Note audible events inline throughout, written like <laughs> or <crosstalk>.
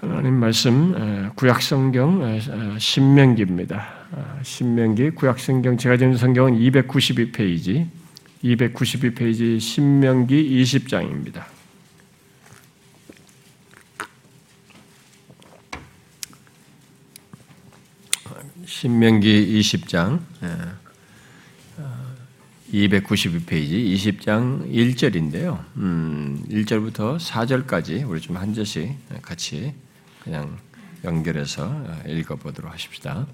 하나님 말씀 구약 성경 신명기입니다. 신명기 구약 성경 제가 지는 성경은 292페이지 292페이지 신명기 20장입니다. 신명기 20장 292페이지 20장 1절인데요. 음, 1절부터 4절까지 우리 좀 한 절씩 같이 그냥 연결해서 읽어보도록 하십시다.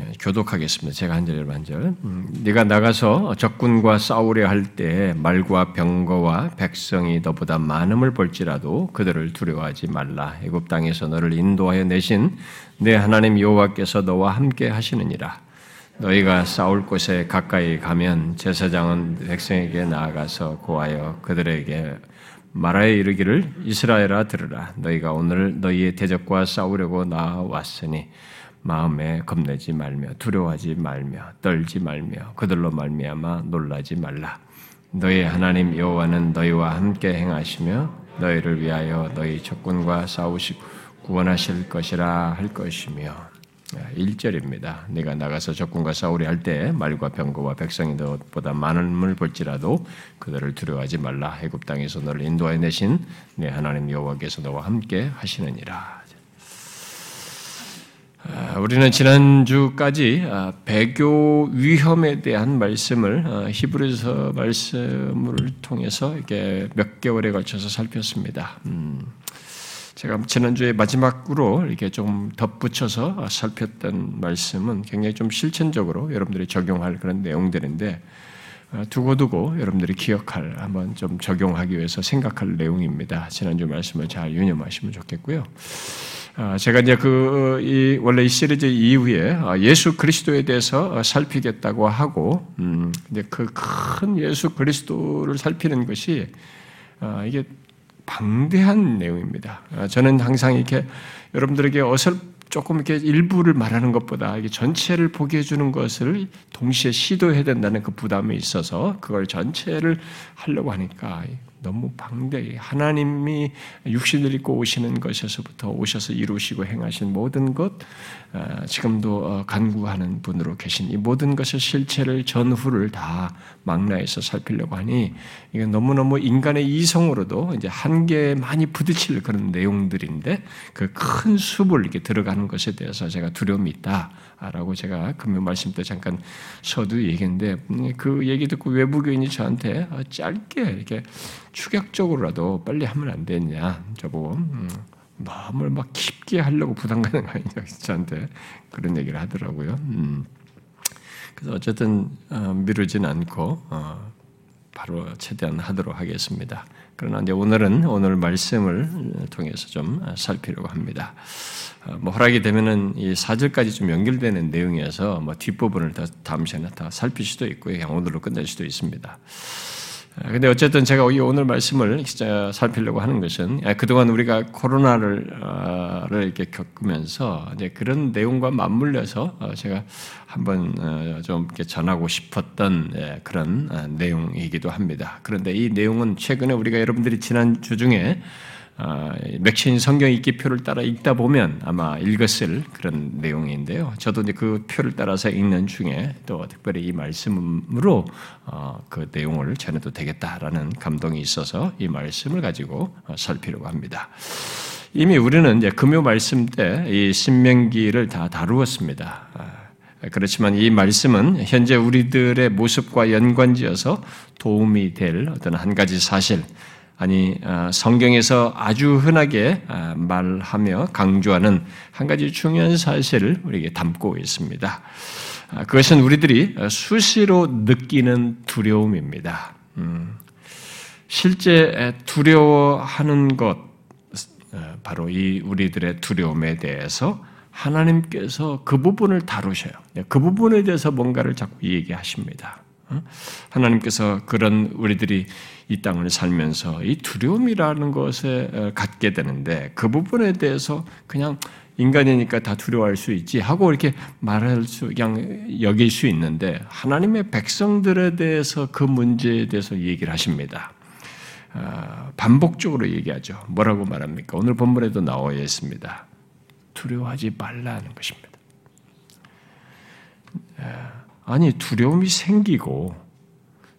예, 교독하겠습니다. 제가 한 절, 한 절. 음, 네가 나가서 적군과 싸우려 할 때 말과 병거와 백성이 너보다 많음을 볼지라도 그들을 두려워하지 말라. 애굽 땅에서 너를 인도하여 내신 내 하나님 여호와께서 너와 함께 하시느니라. 너희가 싸울 곳에 가까이 가면 제사장은 백성에게 나아가서 고하여 그들에게 말하여 이르기를 이스라엘아 들으라. 너희가 오늘 너희의 대적과 싸우려고 나왔으니 마음에 겁내지 말며 두려워하지 말며 떨지 말며 그들로 말미암아 놀라지 말라. 너희 하나님 여호와는 너희와 함께 행하시며 너희를 위하여 너희 적군과 싸우시고 구원하실 것이라 할 것이며 1절입니다. 내가 나가서 적군과 싸우려 할 때 말과 병거와 백성이 너보다 많음을 볼지라도 그들을 두려워하지 말라. 애굽 땅에서 너를 인도하여 내신 내 하나님 여호와께서 너와 함께 하시느니라. 아, 우리는 지난주까지 아, 배교 위험에 대한 말씀을 아, 히브리서 말씀을 통해서 이렇게 몇 개월에 걸쳐서 살폈습니다. 음. 제가 지난주에 마지막으로 이렇게 좀 덧붙여서 살폈던 말씀은 굉장히 좀 실천적으로 여러분들이 적용할 그런 내용들인데 어, 두고두고 여러분들이 기억할 한번 좀 적용하기 위해서 생각할 내용입니다. 지난주 말씀을 잘 유념하시면 좋겠고요. 어, 제가 이제 그, 이, 원래 이 시리즈 이후에 어, 예수 그리스도에 대해서 살피겠다고 하고, 음, 이제 그 큰 예수 그리스도를 살피는 것이, 이게 방대한 내용입니다. 아, 저는 항상 이렇게 여러분들에게 어설 조금 이렇게 일부를 말하는 것보다 이게 전체를 보게 해주는 것을 동시에 시도해야 된다는 그 부담이 있어서 그걸 전체를 하려고 하니까 너무 방대히 하나님이 육신을 입고 오시는 것에서부터 오셔서 이루시고 행하신 모든 것 어, 지금도 어, 간구하는 분으로 계신 이 모든 것의 실체를 전후를 다 망라해서 살피려고 하니 이건 너무너무 인간의 이성으로도 이제 한계에 많이 부딪힐 그런 내용들인데 그 큰 숲을 이렇게 들어가는 것에 대해서 제가 두려움이 있다 라고 제가 금요 말씀 때 잠깐 서두 얘기했는데 음, 그 얘기 듣고 외부교인이 저한테 어, 짧게 이렇게 추격적으로라도 빨리 하면 안 되냐 저보고 음, 마음을 막 깊게 하려고 부담 가는 거 아니냐 <laughs> 저한테 그런 얘기를 하더라고요. 음. 그래서 어쨌든 어, 미루진 않고 어, 바로 최대한 하도록 하겠습니다. 그러나 이제 오늘은 오늘 말씀을 통해서 좀 살피려고 합니다. 어, 뭐 허락이 되면은 이 사절까지 좀 연결되는 내용이어서 뭐 뒷부분을 더 다음 시간에 다 살필 수도 있고 그냥 오늘로 끝낼 수도 있습니다. 아, 근데 어쨌든 제가 오늘 말씀을 살피려고 하는 것은 아, 그동안 우리가 코로나를 아, 이렇게 겪으면서 이제 그런 내용과 맞물려서 어, 제가 한번 어, 좀 이렇게 전하고 싶었던 예, 그런 내용이기도 합니다. 그런데 이 내용은 최근에 우리가 여러분들이 지난 주 중에 아, 맥신 성경 읽기 표를 따라 읽다 보면 아마 읽었을 그런 내용인데요. 저도 이제 그 표를 따라서 읽는 중에 또 특별히 이 말씀으로 어, 그 내용을 전해도 되겠다라는 감동이 있어서 이 말씀을 가지고 어, 살피려고 합니다. 이미 우리는 이제 금요 말씀 때 이 신명기를 다 다루었습니다. 아, 그렇지만 이 말씀은 현재 우리들의 모습과 연관지어서 도움이 될 어떤 한 가지 사실, 아니 어, 성경에서 아주 흔하게 어, 말하며 강조하는 한 가지 중요한 사실을 우리에게 담고 있습니다. 아, 그것은 우리들이 수시로 느끼는 두려움입니다. 음, 실제 두려워하는 것 어, 바로 이 우리들의 두려움에 대해서 하나님께서 그 부분을 다루셔요. 네, 그 부분에 대해서 뭔가를 자꾸 얘기하십니다. 하나님께서 그런 우리들이 이 땅을 살면서 이 두려움이라는 것에 갖게 되는데 그 부분에 대해서 그냥 인간이니까 다 두려워할 수 있지 하고 이렇게 말할 수 그냥 여길 수 있는데 하나님의 백성들에 대해서 그 문제에 대해서 얘기를 하십니다. 아, 반복적으로 얘기하죠. 뭐라고 말합니까? 오늘 본문에도 나와 있습니다. 두려워하지 말라는 것입니다. 아니 두려움이 생기고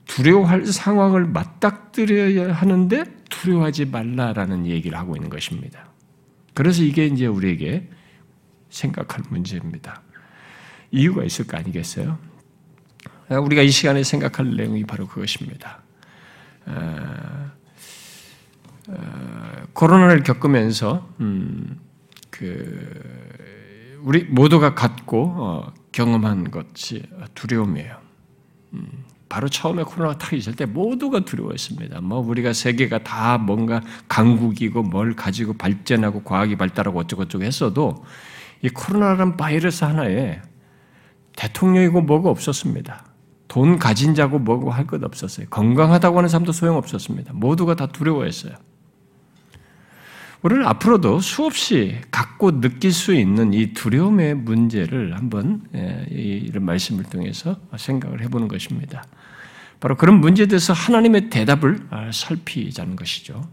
두려워할 상황을 맞닥뜨려야 하는데 두려워하지 말라라는 얘기를 하고 있는 것입니다. 그래서 이게 이제 우리에게 생각할 문제입니다. 이유가 있을 거 아니겠어요? 우리가 이 시간에 생각할 내용이 바로 그것입니다. 코로나를 겪으면서 음, 그 우리 모두가 갖고 어, 경험한 것이 두려움이에요. 음, 바로 처음에 코로나가 딱 있을 때 모두가 두려워했습니다. 뭐 우리가 세계가 다 뭔가 강국이고 뭘 가지고 발전하고 과학이 발달하고 어쩌고저쩌고 했어도 이 코로나라는 바이러스 하나에 대통령이고 뭐가 없었습니다. 돈 가진 자고 뭐고 할 것 없었어요. 건강하다고 하는 사람도 소용없었습니다. 모두가 다 두려워했어요. 우리는 앞으로도 수없이 갖고 느낄 수 있는 이 두려움의 문제를 한번 예, 이런 말씀을 통해서 생각을 해보는 것입니다. 바로 그런 문제에 대해서 하나님의 대답을 아, 살피자는 것이죠.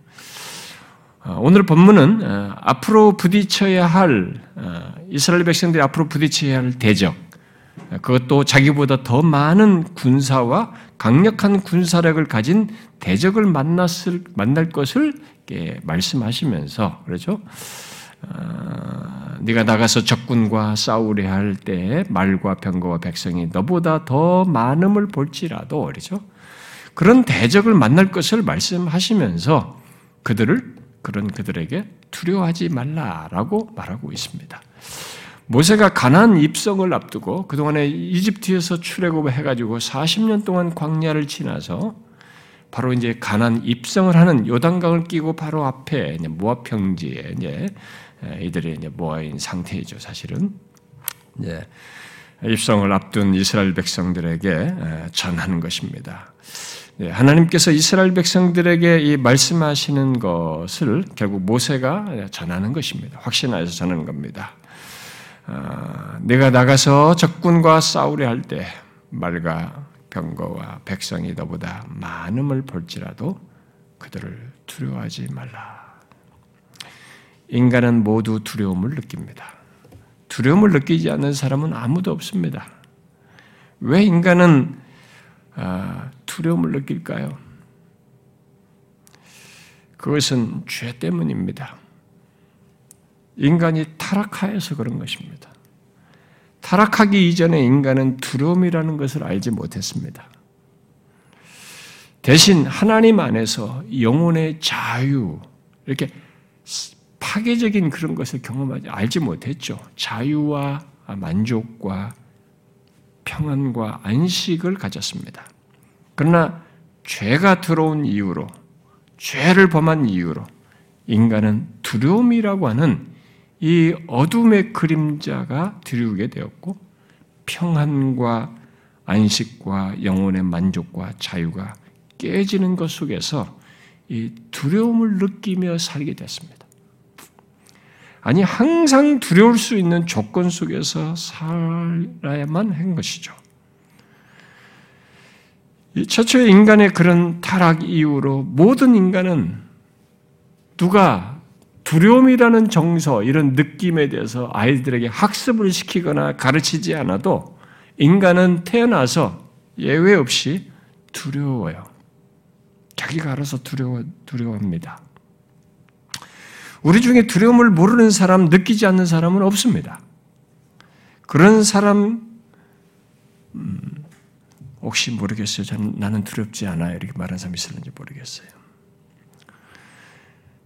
아, 오늘 본문은 아, 앞으로 부딪혀야 할 이스라엘 백성들이 앞으로 부딪혀야 할 대적, 그것도 자기보다 더 많은 군사와 강력한 군사력을 가진 대적을 만났을 만날 것을 말씀하시면서 그렇죠. 어, 네가 나가서 적군과 싸우려 할 때 말과 병거와 백성이 너보다 더 많음을 볼지라도 그렇죠. 그런 대적을 만날 것을 말씀하시면서 그들을 그런 그들에게 두려워하지 말라라고 말하고 있습니다. 모세가 가난 입성을 앞두고 그동안에 이집트에서 출애굽을 해가지고 40년 동안 광야를 지나서 바로 이제 가난 입성을 하는 요단강을 끼고 바로 앞에 모압 평지에 이제 이들이 이제 모아인 상태이죠, 사실은. 이제 입성을 앞둔 이스라엘 백성들에게 전하는 것입니다. 하나님께서 이스라엘 백성들에게 이 말씀하시는 것을 결국 모세가 전하는 것입니다. 확신하여서 전하는 겁니다. 아, 내가 나가서 적군과 싸우려 할 때 말과 병거와 백성이 너보다 많음을 볼지라도 그들을 두려워하지 말라. 인간은 모두 두려움을 느낍니다. 두려움을 느끼지 않는 사람은 아무도 없습니다. 왜 인간은 아, 두려움을 느낄까요? 그것은 죄 때문입니다. 인간이 타락하여서 그런 것입니다. 타락하기 이전에 인간은 두려움이라는 것을 알지 못했습니다. 대신 하나님 안에서 영혼의 자유, 이렇게 파괴적인 그런 것을 경험하지, 알지 못했죠. 자유와 만족과 평안과 안식을 가졌습니다. 그러나 죄가 들어온 이유로, 죄를 범한 이유로 인간은 두려움이라고 하는 이 어둠의 그림자가 드리우게 되었고 평안과 안식과 영혼의 만족과 자유가 깨지는 것 속에서 이 두려움을 느끼며 살게 됐습니다. 아니 항상 두려울 수 있는 조건 속에서 살아야만 한 것이죠. 최초의 인간의 그런 타락 이후로 모든 인간은 누가 두려움이라는 정서, 이런 느낌에 대해서 아이들에게 학습을 시키거나 가르치지 않아도 인간은 태어나서 예외 없이 두려워요. 자기가 알아서 두려워, 두려워합니다. 우리 중에 두려움을 모르는 사람, 느끼지 않는 사람은 없습니다. 그런 사람, 음, 혹시 모르겠어요. 저는 나는 두렵지 않아요. 이렇게 말하는 사람이 있을는지 모르겠어요.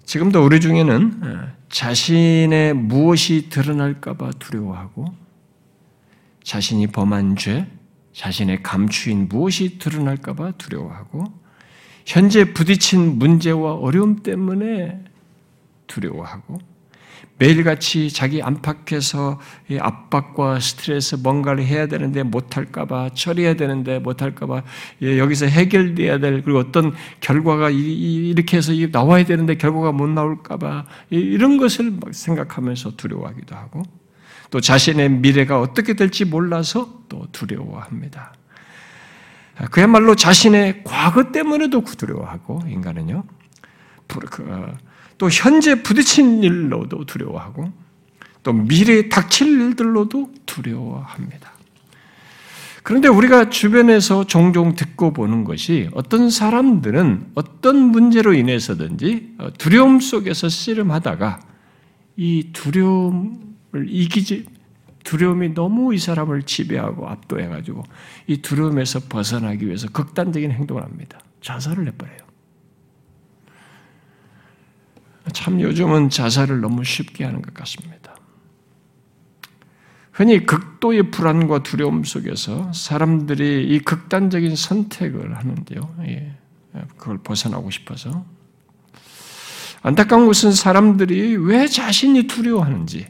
지금도 우리 중에는 어, 자신의 무엇이 드러날까봐 두려워하고 자신이 범한 죄, 자신의 감추인 무엇이 드러날까봐 두려워하고 현재 부딪힌 문제와 어려움 때문에 두려워하고 매일같이 자기 안팎에서 압박과 스트레스 뭔가를 해야 되는데 못할까봐 처리해야 되는데 못할까봐 예, 여기서 해결돼야 될 그리고 어떤 결과가 이렇게 해서 나와야 되는데 결과가 못 나올까봐 이런 것을 생각하면서 두려워하기도 하고 또 자신의 미래가 어떻게 될지 몰라서 또 두려워합니다. 그야말로 자신의 과거 때문에도 두려워하고 인간은요 그, 또 현재 부딪힌 일로도 두려워하고 또 미래에 닥칠 일들로도 두려워합니다. 그런데 우리가 주변에서 종종 듣고 보는 것이 어떤 사람들은 어떤 문제로 인해서든지 두려움 속에서 씨름하다가 이 두려움을 이기지 두려움이 너무 이 사람을 지배하고 압도해가지고 이 두려움에서 벗어나기 위해서 극단적인 행동을 합니다. 자살을 해버려요. 참 요즘은 자살을 너무 쉽게 하는 것 같습니다. 흔히 극도의 불안과 두려움 속에서 사람들이 이 극단적인 선택을 하는데요. 예, 그걸 벗어나고 싶어서. 안타까운 것은 사람들이 왜 자신이 두려워하는지,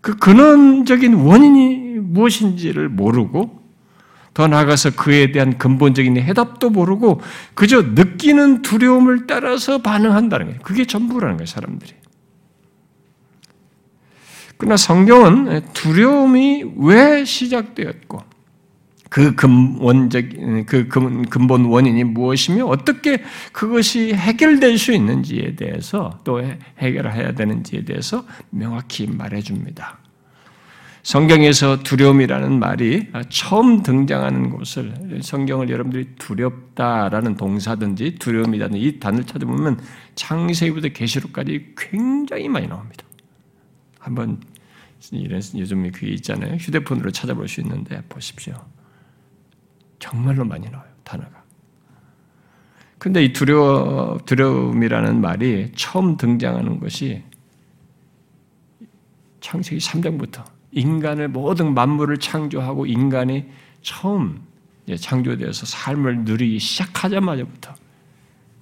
그 근원적인 원인이 무엇인지를 모르고, 더 나아가서 그에 대한 근본적인 해답도 모르고, 그저 느끼는 두려움을 따라서 반응한다는 거예요. 그게 전부라는 거예요, 사람들이. 그러나 성경은 두려움이 왜 시작되었고 그 근원적 그 근본 원인이 무엇이며 어떻게 그것이 해결될 수 있는지에 대해서 또 해결해야 되는지에 대해서 명확히 말해 줍니다. 성경에서 두려움이라는 말이 처음 등장하는 곳을 성경을 여러분들이 두렵다라는 동사든지 두려움이라는 이 단어를 찾아보면 창세기부터 계시록까지 굉장히 많이 나옵니다. 한번 이런 요즘 그게 있잖아요. 휴대폰으로 찾아볼 수 있는데 보십시오. 정말로 많이 나와요 단어가. 근데 이 두려워 두려움이라는 말이 처음 등장하는 것이 창세기 3장부터 인간을 모든 만물을 창조하고 인간이 처음 창조되어서 삶을 누리기 시작하자마자부터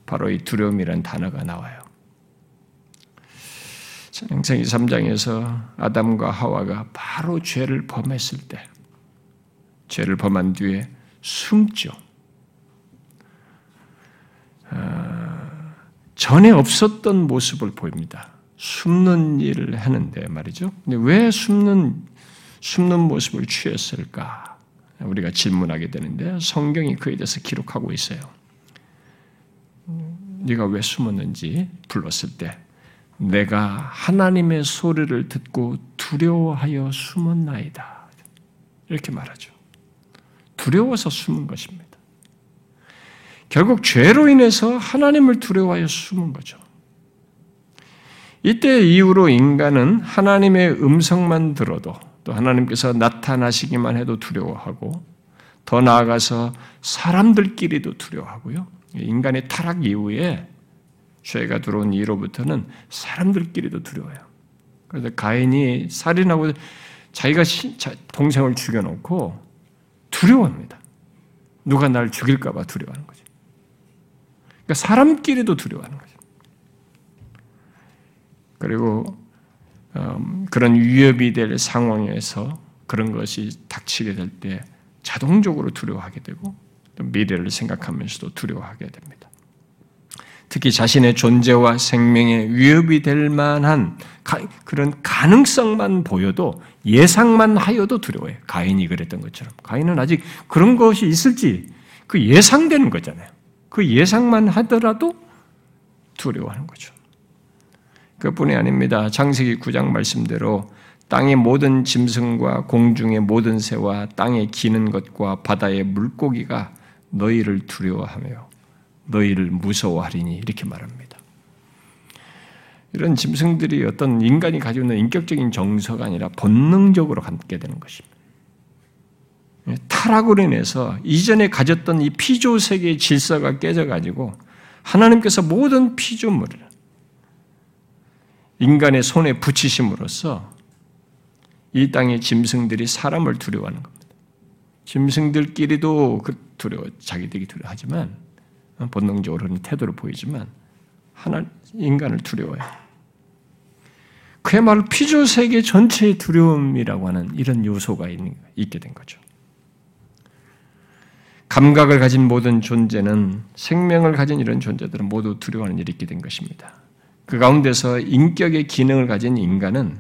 바로 이 두려움이라는 단어가 나와요. 창세기 3장에서 아담과 하와가 바로 죄를 범했을 때, 죄를 범한 뒤에 숨죠. 아, 전에 없었던 모습을 보입니다. 숨는 일을 하는데 말이죠. 근데 왜 숨는 숨는 모습을 취했을까? 우리가 질문하게 되는데 성경이 그에 대해서 기록하고 있어요. 네가 왜 숨었는지 불렀을 때 내가 하나님의 소리를 듣고 두려워하여 숨었나이다. 이렇게 말하죠. 두려워서 숨은 것입니다. 결국 죄로 인해서 하나님을 두려워하여 숨은 거죠. 이때 이후로 인간은 하나님의 음성만 들어도 또 하나님께서 나타나시기만 해도 두려워하고 더 나아가서 사람들끼리도 두려워하고요. 인간의 타락 이후에 죄가 들어온 이로부터는 사람들끼리도 두려워요. 그래서 가인이 살인하고 자기가 동생을 죽여놓고 두려워합니다. 누가 날 죽일까봐 두려워하는 거죠. 그러니까 사람끼리도 두려워하는 거죠. 그리고 음, 그런 위협이 될 상황에서 그런 것이 닥치게 될 때 자동적으로 두려워하게 되고 미래를 생각하면서도 두려워하게 됩니다. 특히 자신의 존재와 생명에 위협이 될 만한 그런 가능성만 보여도 예상만 하여도 두려워해요. 가인이 그랬던 것처럼. 가인은 아직 그런 것이 있을지 그 예상되는 거잖아요. 그 예상만 하더라도 두려워하는 거죠. 그뿐이 아닙니다. 창세기 9장 말씀대로 땅의 모든 짐승과 공중의 모든 새와 땅에 기는 것과 바다의 물고기가 너희를 두려워하며 너희를 무서워하리니 이렇게 말합니다. 이런 짐승들이 어떤 인간이 가지고 있는 인격적인 정서가 아니라 본능적으로 갖게 되는 것입니다. 예, 타락으로 인해서 이전에 가졌던 이 피조 세계의 질서가 깨져가지고 하나님께서 모든 피조물을 인간의 손에 붙이심으로써 이 땅의 짐승들이 사람을 두려워하는 겁니다. 짐승들끼리도 그 두려워, 자기들이 두려워하지만 본능적으로는 태도를 보이지만 하나 인간을 두려워해요. 그야말로 피조 세계 전체의 두려움이라고 하는 이런 요소가 있는, 있게 된 거죠. 감각을 가진 모든 존재는 생명을 가진 이런 존재들은 모두 두려워하는 일이 있게 된 것입니다. 그 가운데서 인격의 기능을 가진 인간은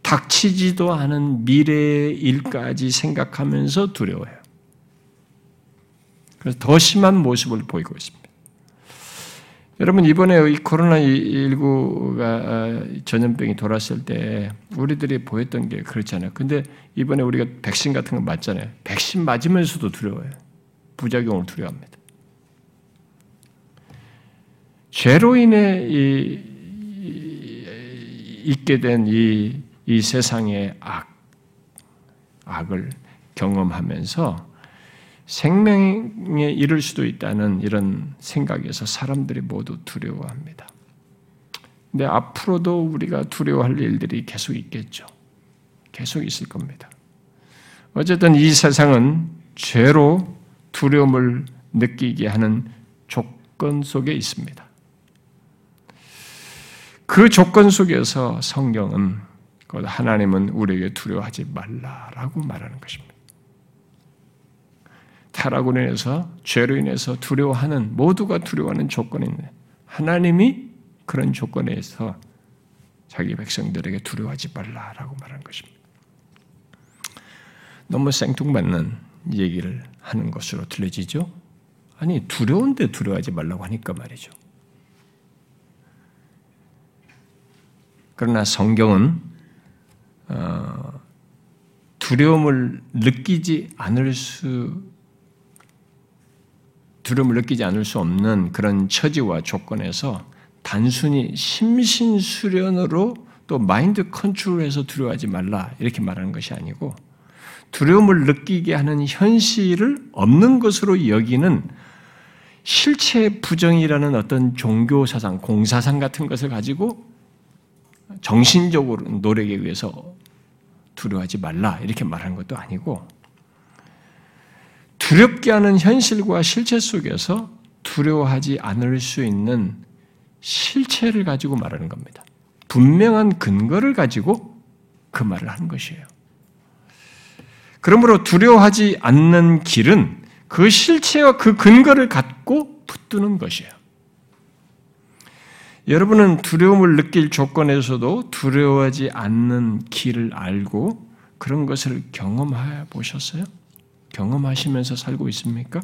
닥치지도 않은 미래의 일까지 생각하면서 두려워해요. 그래서 더 심한 모습을 보이고 있습니다. 여러분 이번에 이 코로나 19가 전염병이 돌았을 때 우리들이 보였던 게 그렇잖아요. 근데 이번에 우리가 백신 같은 거 맞잖아요. 백신 맞으면서도 두려워요. 부작용을 두려워합니다. 죄로 인해 이, 이, 있게 된 이 이 세상의 악, 악을 경험하면서 생명에 이를 수도 있다는 이런 생각에서 사람들이 모두 두려워합니다. 근데 앞으로도 우리가 두려워할 일들이 계속 있겠죠. 계속 있을 겁니다. 어쨌든 이 세상은 죄로 두려움을 느끼게 하는 조건 속에 있습니다. 그 조건 속에서 성경은 하나님은 우리에게 두려워하지 말라라고 말하는 것입니다. 타락으로 인해서 죄로 인해서 두려워하는 모두가 두려워하는 있는 하나님이 그런 조건에서 자기 백성들에게 두려워하지 말라라고 말하는 것입니다. 너무 생뚱맞는 얘기를 하는 것으로 들려지죠? 아니 두려운데 두려워하지 말라고 하니까 말이죠. 그러나 성경은 어, 두려움을 느끼지 않을 수 두려움을 느끼지 않을 수 없는 그런 처지와 조건에서 단순히 심신 수련으로 또 마인드 컨트롤해서 두려워하지 말라 이렇게 말하는 것이 아니고 두려움을 느끼게 하는 현실을 없는 것으로 여기는 실체 부정이라는 어떤 종교 사상, 공사상 같은 것을 가지고 정신적으로 노력에 의해서 두려워하지 말라 이렇게 말하는 것도 아니고 두렵게 하는 현실과 실체 속에서 두려워하지 않을 수 있는 실체를 가지고 말하는 겁니다. 분명한 근거를 가지고 그 말을 하는 것이에요. 그러므로 두려워하지 않는 길은 그 실체와 그 근거를 갖고 붙드는 것이에요. 여러분은 두려움을 느낄 조건에서도 두려워하지 않는 길을 알고 그런 것을 경험해 보셨어요? 경험하시면서 살고 있습니까?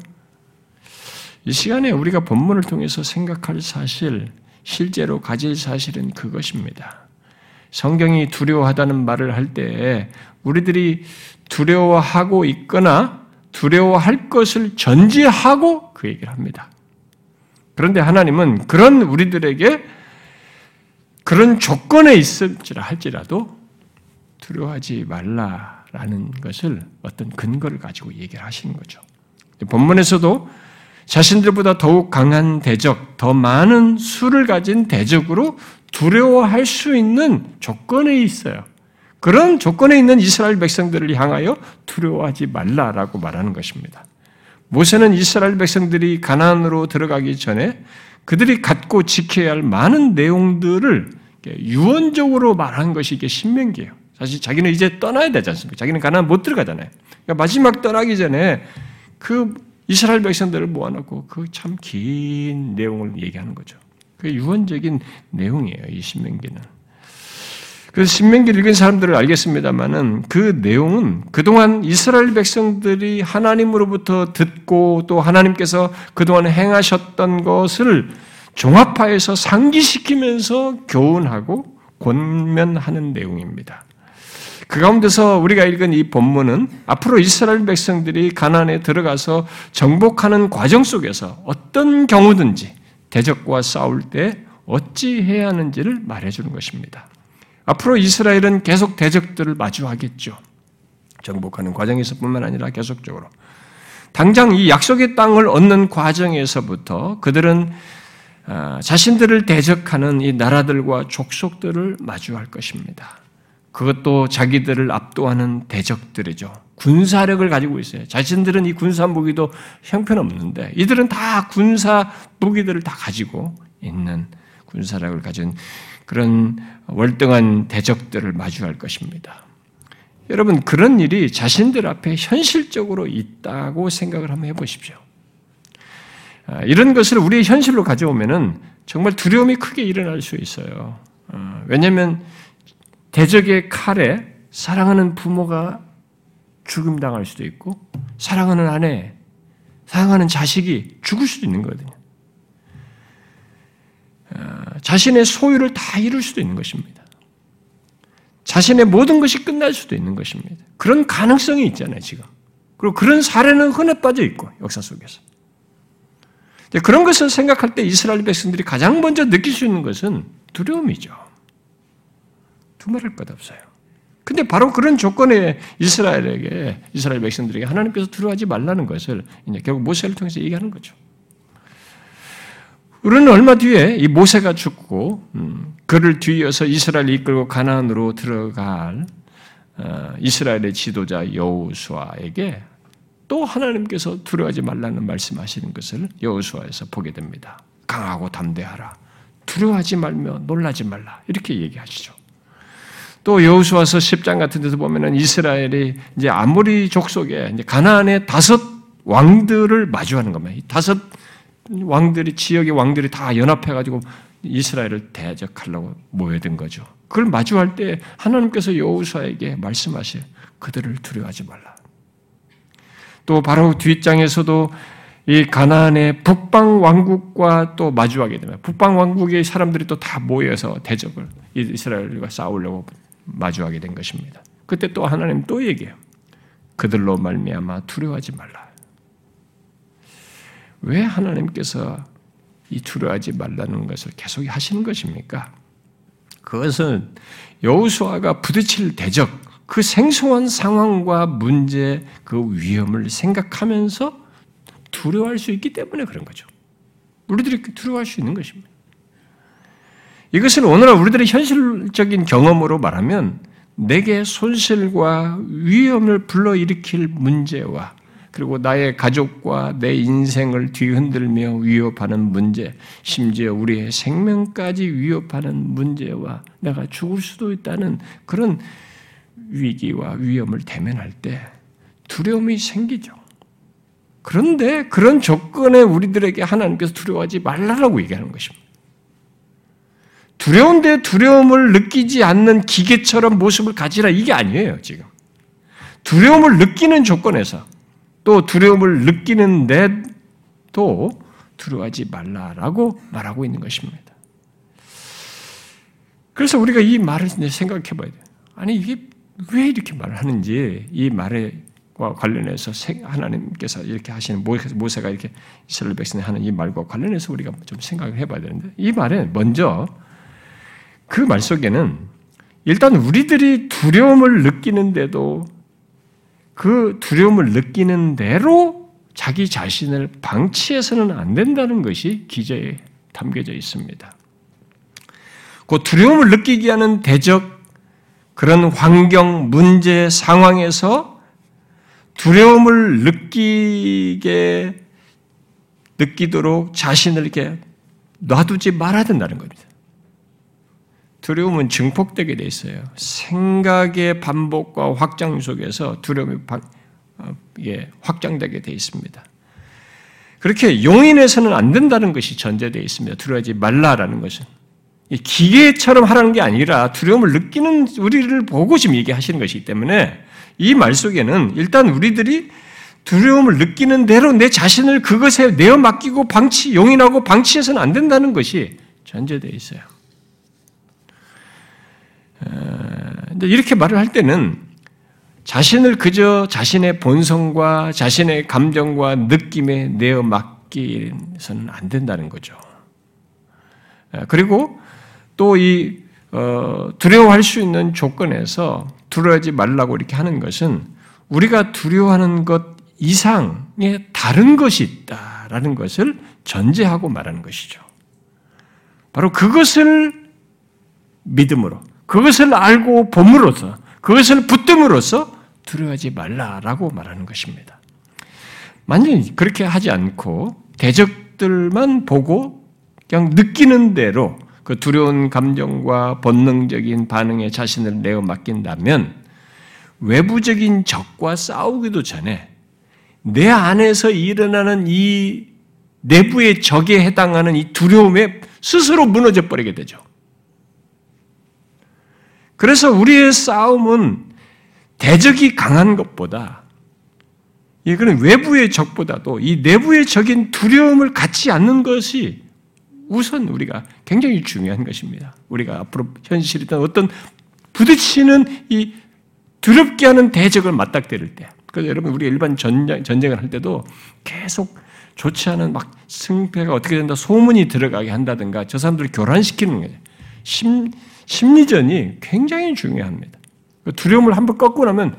이 시간에 우리가 본문을 통해서 생각할 사실, 실제로 가질 사실은 그것입니다. 성경이 두려워하다는 말을 할 때 우리들이 두려워하고 있거나 두려워할 것을 전제하고 그 얘기를 합니다. 그런데 하나님은 그런 우리들에게 그런 조건에 있을지라 할지라도 두려워하지 말라라는 것을 어떤 근거를 가지고 얘기를 하시는 거죠. 본문에서도 자신들보다 더욱 강한 대적, 더 많은 수를 가진 대적으로 두려워할 수 있는 조건에 있어요. 그런 조건에 있는 이스라엘 백성들을 향하여 두려워하지 말라라고 말하는 것입니다. 모세는 이스라엘 백성들이 가나안으로 들어가기 전에 그들이 갖고 지켜야 할 많은 내용들을 유언적으로 말한 것이 이게 신명기예요. 사실 자기는 이제 떠나야 되지 않습니까? 자기는 가나안 못 들어가잖아요. 그러니까 마지막 떠나기 전에 그 이스라엘 백성들을 모아놓고 그 참 긴 내용을 얘기하는 거죠. 그 유언적인 내용이에요. 이 신명기는. 그래서 신명기를 읽은 사람들을 알겠습니다만은 그 내용은 그동안 이스라엘 백성들이 하나님으로부터 듣고 또 하나님께서 그동안 행하셨던 것을 종합화해서 상기시키면서 교훈하고 권면하는 내용입니다. 그 가운데서 우리가 읽은 이 본문은 앞으로 이스라엘 백성들이 가나안에 들어가서 정복하는 과정 속에서 어떤 경우든지 대적과 싸울 때 어찌 해야 하는지를 말해주는 것입니다. 앞으로 이스라엘은 계속 대적들을 마주하겠죠. 정복하는 과정에서뿐만 아니라 계속적으로. 당장 이 약속의 땅을 얻는 과정에서부터 그들은 아, 자신들을 대적하는 이 나라들과 족속들을 마주할 것입니다. 그것도 자기들을 압도하는 대적들이죠. 군사력을 가지고 있어요. 자신들은 이 군사 무기도 형편없는데 이들은 다 군사 무기들을 다 가지고 있는 군사력을 가진 그런 월등한 대적들을 마주할 것입니다. 여러분, 그런 일이 자신들 앞에 현실적으로 있다고 생각을 한번 해보십시오. 아, 이런 것을 우리의 현실로 가져오면은 정말 두려움이 크게 일어날 수 있어요. 아, 왜냐하면 대적의 칼에 사랑하는 부모가 죽임당할 수도 있고, 사랑하는 아내, 사랑하는 자식이 죽을 수도 있는 거거든요. 어, 자신의 소유를 다 잃을 수도 있는 것입니다. 자신의 모든 것이 끝날 수도 있는 것입니다. 그런 가능성이 있잖아요, 지금. 그리고 그런 사례는 흔해 빠져 있고, 역사 속에서. 그런 것을 생각할 때 이스라엘 백성들이 가장 먼저 느낄 수 있는 것은 두려움이죠. 두말할 것 없어요. 근데 바로 그런 조건에 이스라엘에게, 이스라엘 백성들에게 하나님께서 두려워하지 말라는 것을 이제 결국 모세를 통해서 얘기하는 거죠. 우리는 얼마 뒤에 이 모세가 죽고 음, 그를 뒤이어서 이스라엘 이끌고 가나안으로 들어갈 어, 이스라엘의 지도자 여호수아에게 또 하나님께서 두려워하지 말라는 말씀하시는 것을 여호수아에서 보게 됩니다. 강하고 담대하라. 두려워하지 말며 놀라지 말라. 이렇게 얘기하시죠. 또 여호수아서 10장 같은 데서 보면은 이스라엘이 이제 아모리 족속에 이제 가나안의 다섯 왕들을 마주하는 겁니다. 다섯 왕들이 지역의 왕들이 다 연합해 가지고 이스라엘을 대적하려고 모여든 거죠. 그걸 마주할 때 하나님께서 여호수아에게 말씀하시 그들을 두려워하지 말라. 또 바로 뒷장에서도 이 가나안의 북방 왕국과 또 마주하게 됩니다. 북방 왕국의 사람들이 또 다 모여서 대적을 이스라엘과 싸우려고 마주하게 된 것입니다. 그때 또 하나님 또 얘기해요. 그들로 말미암아 두려워하지 말라. 왜 하나님께서 이 두려워하지 말라는 것을 계속 하시는 것입니까? 그것은 여호수아가 부딪힐 대적, 그 생소한 상황과 문제, 그 위험을 생각하면서 두려워할 수 있기 때문에 그런 거죠. 우리들이 두려워할 수 있는 것입니다. 이것은 오늘날 우리들의 현실적인 경험으로 말하면 내게 손실과 위험을 불러일으킬 문제와 그리고 나의 가족과 내 인생을 뒤흔들며 위협하는 문제, 심지어 우리의 생명까지 위협하는 문제와 내가 죽을 수도 있다는 그런 위기와 위험을 대면할 때 두려움이 생기죠. 그런데 그런 조건에 우리들에게 하나님께서 두려워하지 말라라고 얘기하는 것입니다. 두려운데 두려움을 느끼지 않는 기계처럼 모습을 가지라 이게 아니에요, 지금. 두려움을 느끼는 조건에서 또 두려움을 느끼는데도 두려워하지 말라라고 말하고 있는 것입니다. 그래서 우리가 이 말을 생각해 봐야 돼요. 아니, 이게 왜 이렇게 말을 하는지 이 말에 관련해서 하나님께서 이렇게 하시는 모세가 이렇게 이스라엘 백성이 하는 이 말과 관련해서 우리가 좀 생각을 해 봐야 되는데 이 말에 먼저 그 말 속에는 일단 우리들이 두려움을 느끼는데도 그 두려움을 느끼는 대로 자기 자신을 방치해서는 안 된다는 것이 기저에 담겨져 있습니다. 그 두려움을 느끼게 하는 대적, 그런 환경, 문제, 상황에서 두려움을 느끼게, 느끼도록 자신을 이렇게 놔두지 말아야 된다는 겁니다. 두려움은 증폭되게 돼 있어요. 생각의 반복과 확장 속에서 두려움이 어, 확장되게 돼 있습니다. 그렇게 용인해서는 안 된다는 것이 전제되어 있습니다. 두려워하지 말라라는 것은. 기계처럼 하라는 게 아니라 두려움을 느끼는 우리를 보고 지금 얘기하시는 것이기 때문에 이 말 속에는 일단 우리들이 두려움을 느끼는 대로 내 자신을 그것에 내어 맡기고 방치, 용인하고 방치해서는 안 된다는 것이 전제되어 있어요. 이렇게 말을 할 때는 자신을 그저 자신의 본성과 자신의 감정과 느낌에 내어 맡기서는 안 된다는 거죠. 그리고 또이 어, 두려워할 수 있는 조건에서 두려워하지 말라고 이렇게 하는 것은 우리가 두려워하는 것 이상의 다른 것이 있다라는 것을 전제하고 말하는 것이죠. 바로 그것을 믿음으로 그것을 알고 봄으로써 그것을 붙듦으로써 두려워하지 말라라고 말하는 것입니다. 만약 그렇게 하지 않고 대적들만 보고 그냥 느끼는 대로 그 두려운 감정과 본능적인 반응에 자신을 내어 맡긴다면 외부적인 적과 싸우기도 전에 내 안에서 일어나는 이 내부의 적에 해당하는 이 두려움에 스스로 무너져 버리게 되죠. 그래서 우리의 싸움은 대적이 강한 것보다 이거는 외부의 적보다도 이 내부의 적인 두려움을 갖지 않는 것이 우선 우리가 굉장히 중요한 것입니다. 우리가 앞으로 현실이든 어떤 부딪히는 이 두렵게 하는 대적을 맞닥뜨릴 때. 그래서 여러분 우리 일반 전쟁, 전쟁을 할 때도 계속 좋지 않은 막 승패가 어떻게 된다 소문이 들어가게 한다든가 저 사람들을 교란시키는 거예요. 심, 심리전이 굉장히 중요합니다. 그 두려움을 한번 꺾고 나면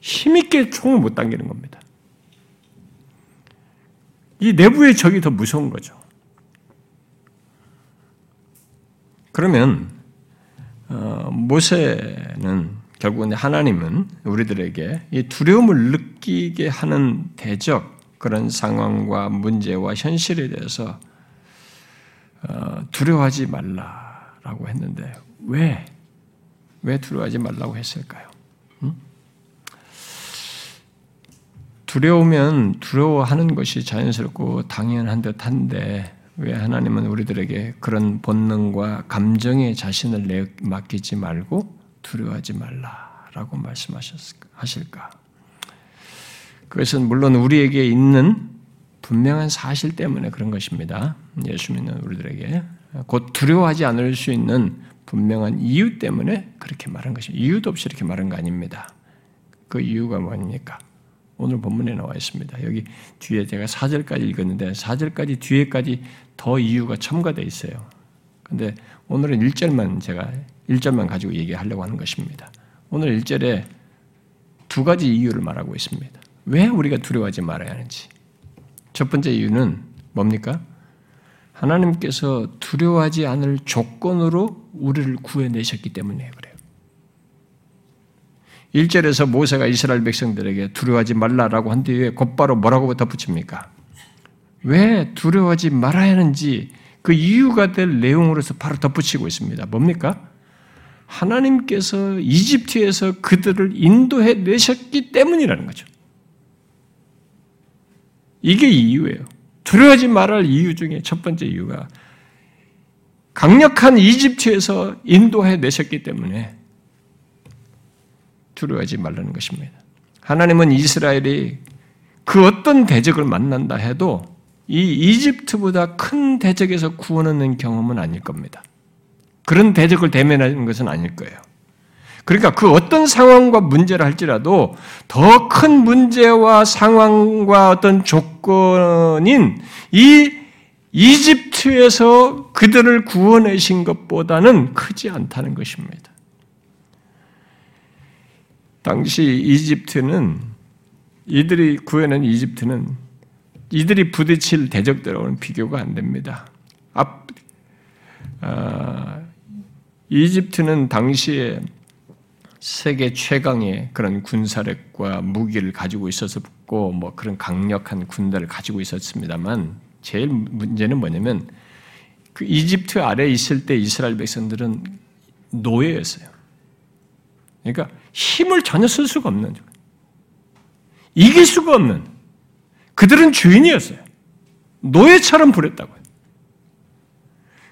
힘있게 총을 못 당기는 겁니다. 이 내부의 적이 더 무서운 거죠. 그러면 어, 모세는 결국은 하나님은 우리들에게 이 두려움을 느끼게 하는 대적 그런 상황과 문제와 현실에 대해서 어, 두려워하지 말라라고 했는데 왜? 왜 두려워하지 말라고 했을까요? 음? 두려우면 두려워하는 것이 자연스럽고 당연한 듯 한데 왜 하나님은 우리들에게 그런 본능과 감정에 자신을 맡기지 말고 두려워하지 말라라고 말씀하실까? 그것은 물론 우리에게 있는 분명한 사실 때문에 그런 것입니다. 예수 믿는 우리들에게 곧 두려워하지 않을 수 있는 분명한 이유 때문에 그렇게 말한 것입니다. 이유도 없이 이렇게 말한 거 아닙니다. 그 이유가 뭡니까? 오늘 본문에 나와 있습니다. 여기 뒤에 제가 4절까지 읽었는데 4절까지 뒤에까지 더 이유가 첨가되어 있어요. 근데 오늘은 1절만 제가 1절만 가지고 얘기하려고 하는 것입니다. 오늘 1절에 두 가지 이유를 말하고 있습니다. 왜 우리가 두려워하지 말아야 하는지. 첫 번째 이유는 뭡니까? 하나님께서 두려워하지 않을 조건으로 우리를 구해내셨기 때문에 그래요. 1절에서 모세가 이스라엘 백성들에게 두려워하지 말라라고 한 뒤에 곧바로 뭐라고 덧붙입니까? 왜 두려워하지 말아야 하는지 그 이유가 될 내용으로서 바로 덧붙이고 있습니다. 뭡니까? 하나님께서 이집트에서 그들을 인도해 내셨기 때문이라는 거죠. 이게 이유예요. 두려워하지 말할 이유 중에 첫 번째 이유가 강력한 이집트에서 인도해 내셨기 때문에 두려워하지 말라는 것입니다. 하나님은 이스라엘이 그 어떤 대적을 만난다 해도 이 이집트보다 큰 대적에서 구원하는 경험은 아닐 겁니다. 그런 대적을 대면하는 것은 아닐 거예요. 그러니까 그 어떤 상황과 문제를 할지라도 더 큰 문제와 상황과 어떤 조건인 이 이집트에서 그들을 구원하신 것보다는 크지 않다는 것입니다. 당시 이집트는 이들이 구해낸 이집트는 이들이 부딪힐 대적들하고는 비교가 안 됩니다. 앞, 아, 이집트는 당시에 세계 최강의 그런 군사력과 무기를 가지고 있었고 뭐 그런 강력한 군대를 가지고 있었습니다만 제일 문제는 뭐냐면 그 이집트 아래 있을 때 이스라엘 백성들은 노예였어요. 그러니까 힘을 전혀 쓸 수가 없는 이길 수가 없는 그들은 주인이었어요. 노예처럼 부렸다고요.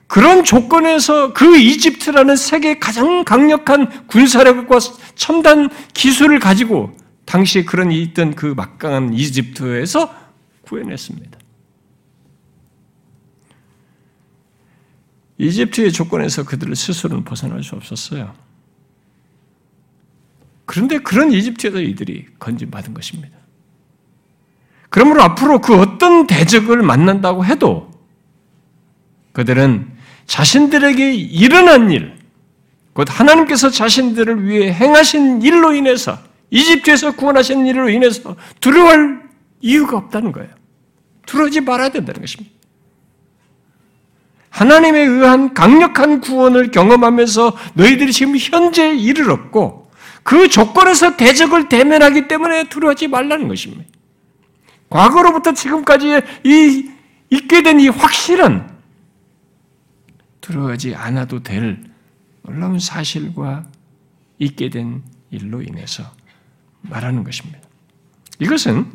그런 조건에서 그 이집트라는 세계 가장 강력한 군사력과 첨단 기술을 가지고 당시에 그런 있던 그 막강한 이집트에서 구해냈습니다. 이집트의 조건에서 그들을 스스로는 벗어날 수 없었어요. 그런데 그런 이집트에서 이들이 건진받은 것입니다. 그러므로 앞으로 그 어떤 대적을 만난다고 해도 그들은 자신들에게 일어난 일, 곧 하나님께서 자신들을 위해 행하신 일로 인해서 이집트에서 구원하신 일로 인해서 두려워할 이유가 없다는 거예요. 두려워하지 말아야 된다는 것입니다. 하나님에 의한 강력한 구원을 경험하면서 너희들이 지금 현재 일을 얻고 그 조건에서 대적을 대면하기 때문에 두려워하지 말라는 것입니다. 과거로부터 지금까지 이 있게 된 이 확실한 두려워하지 않아도 될 놀라운 사실과 있게 된 일로 인해서 말하는 것입니다. 이것은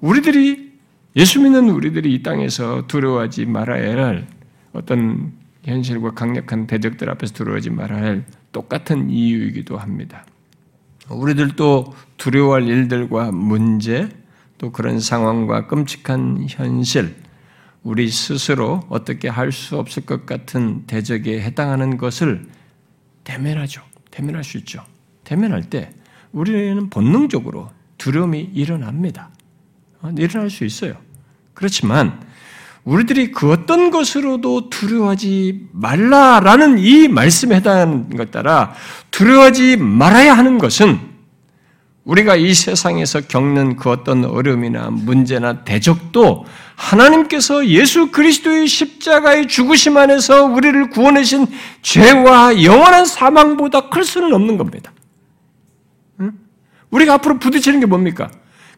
우리들이 예수 믿는 우리들이 이 땅에서 두려워하지 말아야 할 어떤 현실과 강력한 대적들 앞에서 두려워하지 말아야 할 똑같은 이유이기도 합니다. 우리들도 두려워할 일들과 문제, 또 그런 상황과 끔찍한 현실, 우리 스스로 어떻게 할 수 없을 것 같은 대적에 해당하는 것을 대면하죠. 대면할 수 있죠. 대면할 때 우리는 본능적으로 두려움이 일어납니다. 어, 일어날 수 있어요. 그렇지만 우리들이 그 어떤 것으로도 두려워하지 말라라는 이 말씀에 해당하는 것 따라 두려워하지 말아야 하는 것은 우리가 이 세상에서 겪는 그 어떤 어려움이나 문제나 대적도 하나님께서 예수 그리스도의 십자가의 죽으심 안에서 우리를 구원하신 죄와 영원한 사망보다 클 수는 없는 겁니다. 우리가 앞으로 부딪히는 게 뭡니까?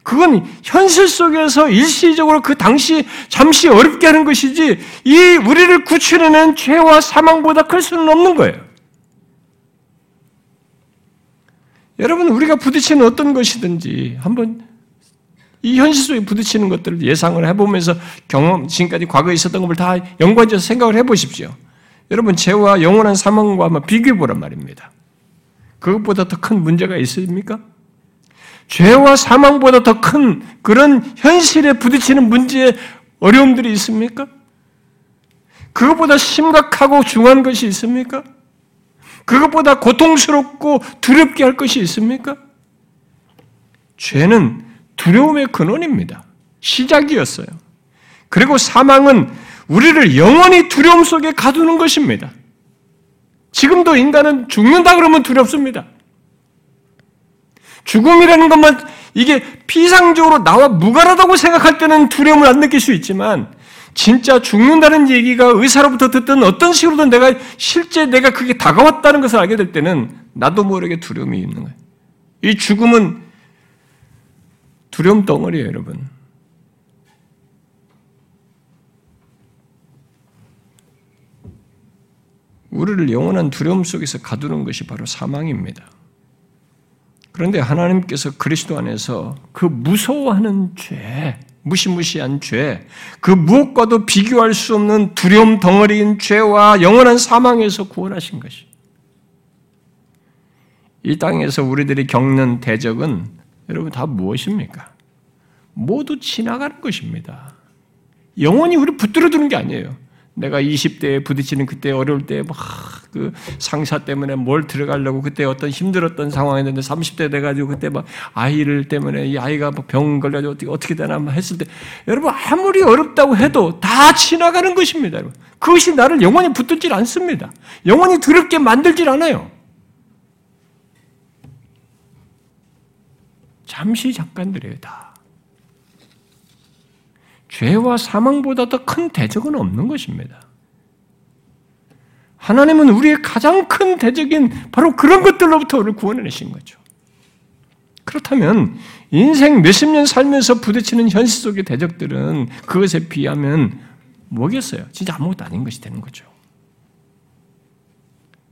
그건 현실 속에서 일시적으로 그 당시 잠시 어렵게 하는 것이지 이 우리를 구출해낸 죄와 사망보다 클 수는 없는 거예요. 여러분 우리가 부딪히는 어떤 것이든지 한번 이 현실 속에 부딪히는 것들을 예상을 해보면서 경험 지금까지 과거에 있었던 것을 다 연관지어서 생각을 해보십시오. 여러분 죄와 영원한 사망과 한번 비교해 보란 말입니다. 그것보다 더 큰 문제가 있습니까? 죄와 사망보다 더 큰 그런 현실에 부딪히는 문제에 어려움들이 있습니까? 그것보다 심각하고 중요한 것이 있습니까? 그것보다 고통스럽고 두렵게 할 것이 있습니까? 죄는 두려움의 근원입니다. 시작이었어요. 그리고 사망은 우리를 영원히 두려움 속에 가두는 것입니다. 지금도 인간은 죽는다 그러면 두렵습니다. 죽음이라는 것만 이게 피상적으로 나와 무관하다고 생각할 때는 두려움을 안 느낄 수 있지만 진짜 죽는다는 얘기가 의사로부터 듣던 어떤 식으로든 내가 실제 내가 그게 다가왔다는 것을 알게 될 때는 나도 모르게 두려움이 있는 거예요. 이 죽음은 두려움 덩어리예요, 여러분. 우리를 영원한 두려움 속에서 가두는 것이 바로 사망입니다. 그런데 하나님께서 그리스도 안에서 그 무서워하는 죄, 무시무시한 죄, 그 무엇과도 비교할 수 없는 두려움 덩어리인 죄와 영원한 사망에서 구원하신 것이. 이 땅에서 우리들이 겪는 대적은 여러분 다 무엇입니까? 모두 지나가는 것입니다. 영원히 우리 붙들어 두는 게 아니에요. 내가 20대에 부딪히는 그때 어려울 때 막 그 상사 때문에 뭘 들어가려고 그때 어떤 힘들었던 상황이었는데 30대 돼가지고 그때 막 아이를 때문에 이 아이가 병 걸려가지고 어떻게, 어떻게 되나 했을 때 여러분 아무리 어렵다고 해도 다 지나가는 것입니다. 여러분. 그것이 나를 영원히 붙들질 않습니다. 영원히 두렵게 만들질 않아요. 잠시 잠깐들이에요, 다. 죄와 사망보다 더 큰 대적은 없는 것입니다. 하나님은 우리의 가장 큰 대적인 바로 그런 것들로부터 우리를 구원해내신 거죠. 그렇다면 인생 몇십 년 살면서 부딪히는 현실 속의 대적들은 그것에 비하면 뭐겠어요? 진짜 아무것도 아닌 것이 되는 거죠.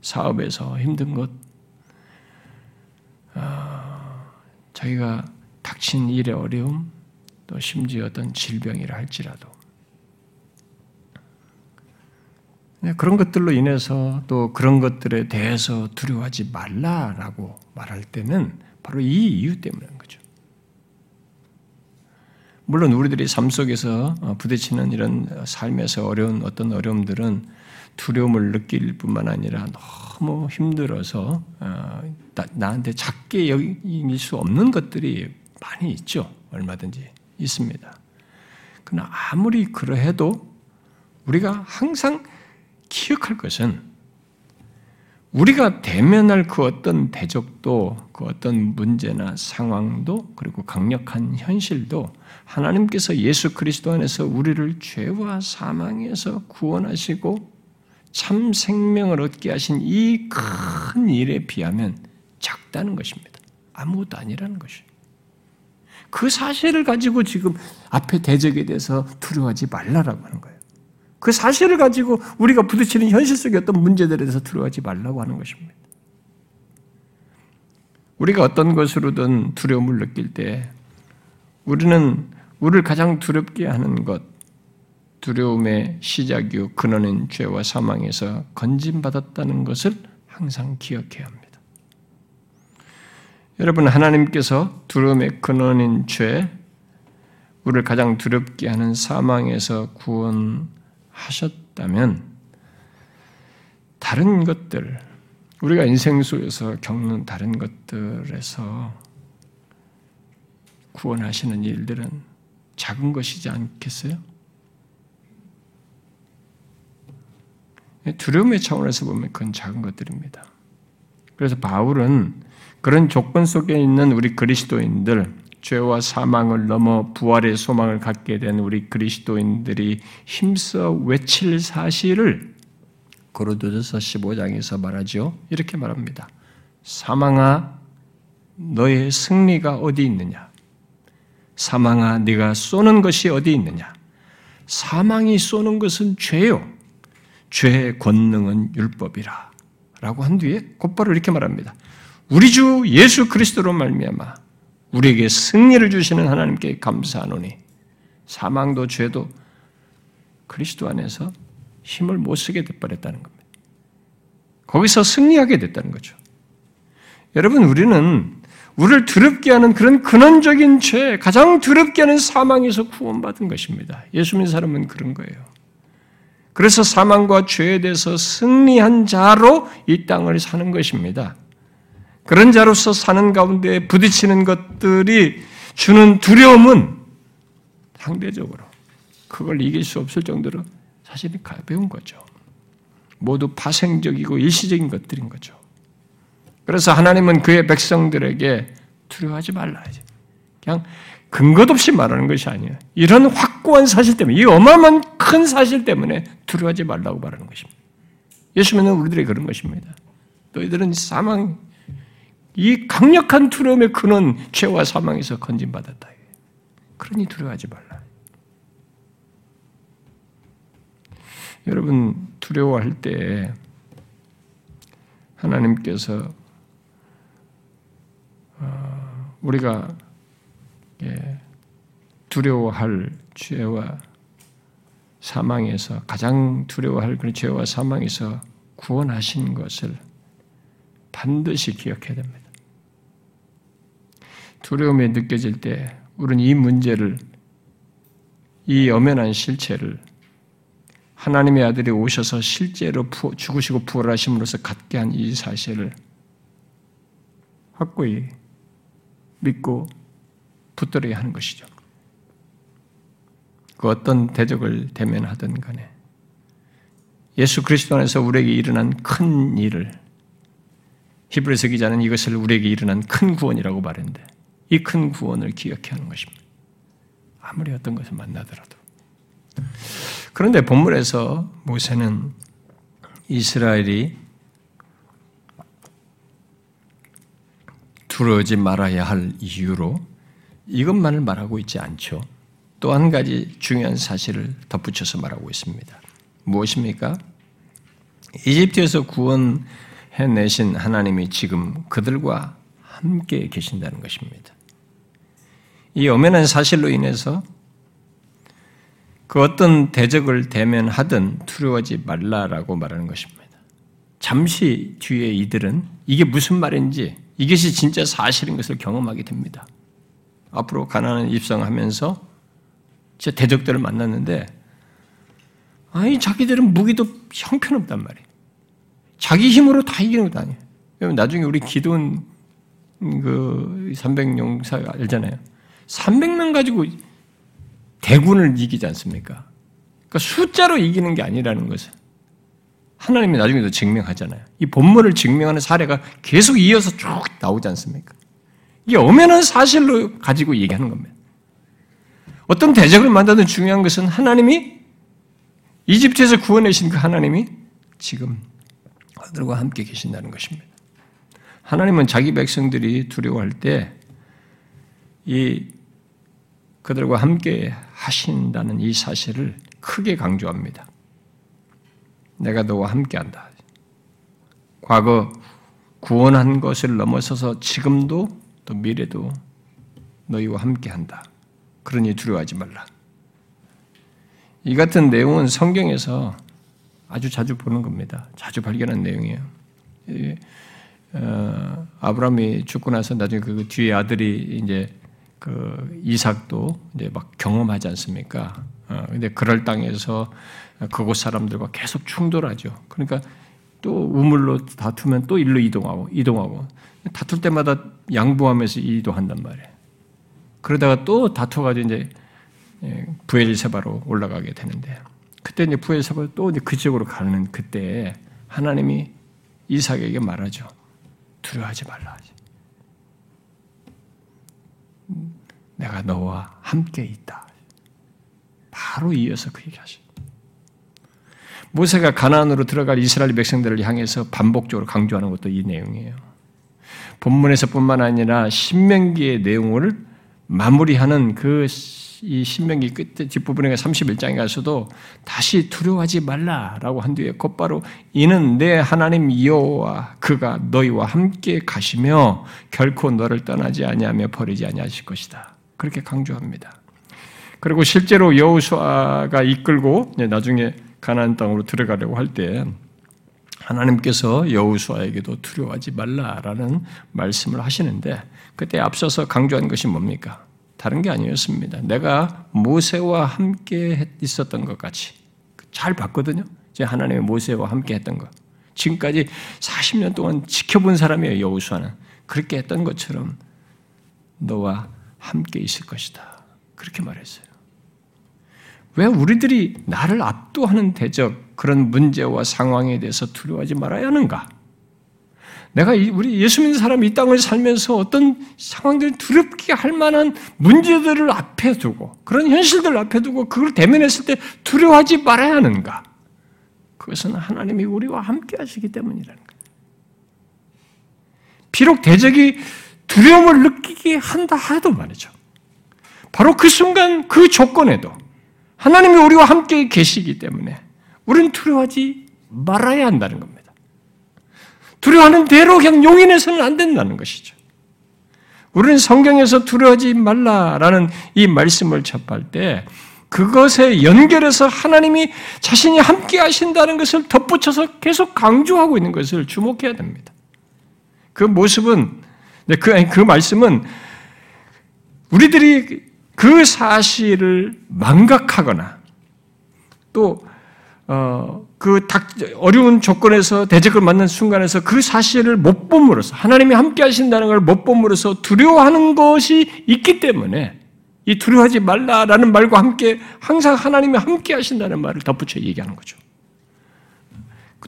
사업에서 힘든 것, 아, 자기가 닥친 일의 어려움, 또 심지어 어떤 질병이라 할지라도 네, 그런 것들로 인해서 또 그런 것들에 대해서 두려워하지 말라라고 말할 때는 바로 이 이유 때문인 거죠. 물론 우리들이 삶 속에서 어, 부딪히는 이런 삶에서 어려운 어떤 어려움들은 두려움을 느낄 뿐만 아니라 너무 힘들어서 어, 나한테 작게 여길 수 없는 것들이 많이 있죠. 얼마든지 있습니다. 그러나 아무리 그러해도 우리가 항상 기억할 것은 우리가 대면할 그 어떤 대적도 그 어떤 문제나 상황도 그리고 강력한 현실도 하나님께서 예수 그리스도 안에서 우리를 죄와 사망에서 구원하시고 참 생명을 얻게 하신 이 큰 일에 비하면 작다는 것입니다. 아무것도 아니라는 것이에요. 그 사실을 가지고 지금 앞에 대적에 대해서 두려워하지 말라라고 하는 거예요. 그 사실을 가지고 우리가 부딪히는 현실 속의 어떤 문제들에 대해서 두려워하지 말라고 하는 것입니다. 우리가 어떤 것으로든 두려움을 느낄 때 우리는 우리를 가장 두렵게 하는 것, 두려움의 시작이요 근원인 죄와 사망에서 건진받았다는 것을 항상 기억해야 합니다. 여러분 하나님께서 두려움의 근원인 죄, 우리를 가장 두렵게 하는 사망에서 구원하셨다면 다른 것들, 우리가 인생 속에서 겪는 다른 것들에서 구원하시는 일들은 작은 것이지 않겠어요? 두려움의 차원에서 보면 그건 작은 것들입니다. 그래서 바울은 그런 조건 속에 있는 우리 그리스도인들, 죄와 사망을 넘어 부활의 소망을 갖게 된 우리 그리스도인들이 힘써 외칠 사실을 고로도서 15장에서 말하죠. 이렇게 말합니다. 사망아 너의 승리가 어디 있느냐? 사망아 네가 쏘는 것이 어디 있느냐? 사망이 쏘는 것은 죄요. 죄의 권능은 율법이라. 라고 한 뒤에 곧바로 이렇게 말합니다. 우리 주 예수 그리스도로 말미암아 우리에게 승리를 주시는 하나님께 감사하노니 사망도 죄도 그리스도 안에서 힘을 못 쓰게 돼버렸다는 겁니다. 거기서 승리하게 됐다는 거죠. 여러분, 우리는 우리를 두렵게 하는 그런 근원적인 죄, 가장 두렵게 하는 사망에서 구원받은 것입니다. 예수 믿는 사람은 그런 거예요. 그래서 사망과 죄에 대해서 승리한 자로 이 땅을 사는 것입니다. 그런 자로서 사는 가운데 부딪히는 것들이 주는 두려움은 상대적으로 그걸 이길 수 없을 정도로 사실 가벼운 거죠. 모두 파생적이고 일시적인 것들인 거죠. 그래서 하나님은 그의 백성들에게 두려워하지 말라. 그냥 근거 없이 말하는 것이 아니에요. 이런 확고한 사실 때문에, 이 어마어마한 큰 사실 때문에 두려워하지 말라고 말하는 것입니다. 예수님은 우리들의 그런 것입니다. 너희들은 사망, 이 강력한 두려움의 근원, 죄와 사망에서 건진받았다. 그러니 두려워하지 말라. 여러분 두려워할 때 하나님께서 어, 우리가 예, 두려워할 죄와 사망에서 가장 두려워할 그런 죄와 사망에서 구원하신 것을 반드시 기억해야 됩니다. 두려움이 느껴질 때 우리는 이 문제를 이 엄연한 실체를 하나님의 아들이 오셔서 실제로 죽으시고 부활하심으로써 갖게 한 이 사실을 확고히 믿고 붙들어야 하는 것이죠. 그 어떤 대적을 대면하든 간에 예수 그리스도 안에서 우리에게 일어난 큰 일을 히브리서 기자는 이것을 우리에게 일어난 큰 구원이라고 말했는데 이 큰 구원을 기억해야 하는 것입니다. 아무리 어떤 것을 만나더라도 그런데 본문에서 모세는 이스라엘이 두려워지 말아야 할 이유로 이것만을 말하고 있지 않죠. 또 한 가지 중요한 사실을 덧붙여서 말하고 있습니다. 무엇입니까? 이집트에서 구원해내신 하나님이 지금 그들과 함께 계신다는 것입니다. 이 엄연한 사실로 인해서 그 어떤 대적을 대면하든 두려워하지 말라라고 말하는 것입니다. 잠시 뒤에 이들은 이게 무슨 말인지 이것이 진짜 사실인 것을 경험하게 됩니다. 앞으로 가나안 입성하면서 제 대적들을 만났는데 아니 자기들은 무기도 형편없단 말이에요. 자기 힘으로 다 이기는 것 아니에요. 나중에 우리 기도원 그 300용사 알잖아요. 300명 가지고 대군을 이기지 않습니까? 그러니까 숫자로 이기는 게 아니라는 것을 하나님이 나중에도 증명하잖아요. 이 본문을 증명하는 사례가 계속 이어서 쭉 나오지 않습니까? 이게 엄연한 사실로 가지고 얘기하는 겁니다. 어떤 대적을 만나든 중요한 것은 하나님이 이집트에서 구원하신 그 하나님이 지금 그들과 함께 계신다는 것입니다. 하나님은 자기 백성들이 두려워할 때 이 그들과 함께 하신다는 이 사실을 크게 강조합니다. 내가 너와 함께한다. 과거 구원한 것을 넘어서서 지금도 또 미래도 너희와 함께한다. 그러니 두려워하지 말라. 이 같은 내용은 성경에서 아주 자주 보는 겁니다. 자주 발견한 내용이에요. 어, 아브라함이 죽고 나서 나중에 그 뒤에 아들이 이제 그 이삭도 이제 막 경험하지 않습니까? 어, 근데 그럴 땅에서 그곳 사람들과 계속 충돌하죠. 그러니까 또 우물로 다투면 또 일로 이동하고 이동하고 다툴 때마다 양보하면서 이동한단 말이에요. 그러다가 또 다투가지고 이제 예, 부엘세바로 올라가게 되는데 그때 이제 부엘세바 또 이제 그쪽으로 가는 그때 하나님이 이삭에게 말하죠. 두려워하지 말라 하지. 내가 너와 함께 있다. 바로 이어서 그 얘기하시. 모세가 가나안으로 들어갈 이스라엘 백성들을 향해서 반복적으로 강조하는 것도 이 내용이에요. 본문에서뿐만 아니라 신명기의 내용을 마무리하는 그 이 신명기 끝에 뒷부분에 31장에 가서도 다시 두려워하지 말라라고 한 뒤에 곧바로 이는 내 하나님 여호와 그가 너희와 함께 가시며 결코 너를 떠나지 아니하며 버리지 아니하실 것이다. 그렇게 강조합니다. 그리고 실제로 여호수아가 이끌고 나중에 가나안 땅으로 들어가려고 할 때 하나님께서 여호수아에게도 두려워하지 말라라는 말씀을 하시는데 그때 앞서서 강조한 것이 뭡니까? 다른 게 아니었습니다. 내가 모세와 함께 있었던 것 같이 잘 봤거든요. 제 하나님의 모세와 함께 했던 것. 지금까지 40년 동안 지켜본 사람이에요. 여호수아는 그렇게 했던 것처럼 너와 함께 있을 것이다. 그렇게 말했어요. 왜 우리들이 나를 압도하는 대적 그런 문제와 상황에 대해서 두려워하지 말아야 하는가? 내가 우리 예수 믿는 사람이 이 땅을 살면서 어떤 상황들 두렵게 할 만한 문제들을 앞에 두고 그런 현실들을 앞에 두고 그걸 대면했을 때 두려워하지 말아야 하는가? 그것은 하나님이 우리와 함께 하시기 때문이라는 거예요. 비록 대적이 두려움을 느끼게 한다 하도 말이죠. 바로 그 순간 그 조건에도 하나님이 우리와 함께 계시기 때문에 우리는 두려워하지 말아야 한다는 겁니다. 두려워하는 대로 그냥 용인해서는 안 된다는 것이죠. 우리는 성경에서 두려워하지 말라라는 이 말씀을 접할 때 그것에 연결해서 하나님이 자신이 함께 하신다는 것을 덧붙여서 계속 강조하고 있는 것을 주목해야 됩니다. 그 모습은, 네, 그, 그 말씀은 우리들이 그 사실을 망각하거나 또, 어, 그 어려운 조건에서 대적을 맞는 순간에서 그 사실을 못 봄으로써 하나님이 함께 하신다는 걸 못 봄으로써 두려워하는 것이 있기 때문에 이 두려워하지 말라라는 말과 함께 항상 하나님이 함께 하신다는 말을 덧붙여 얘기하는 거죠.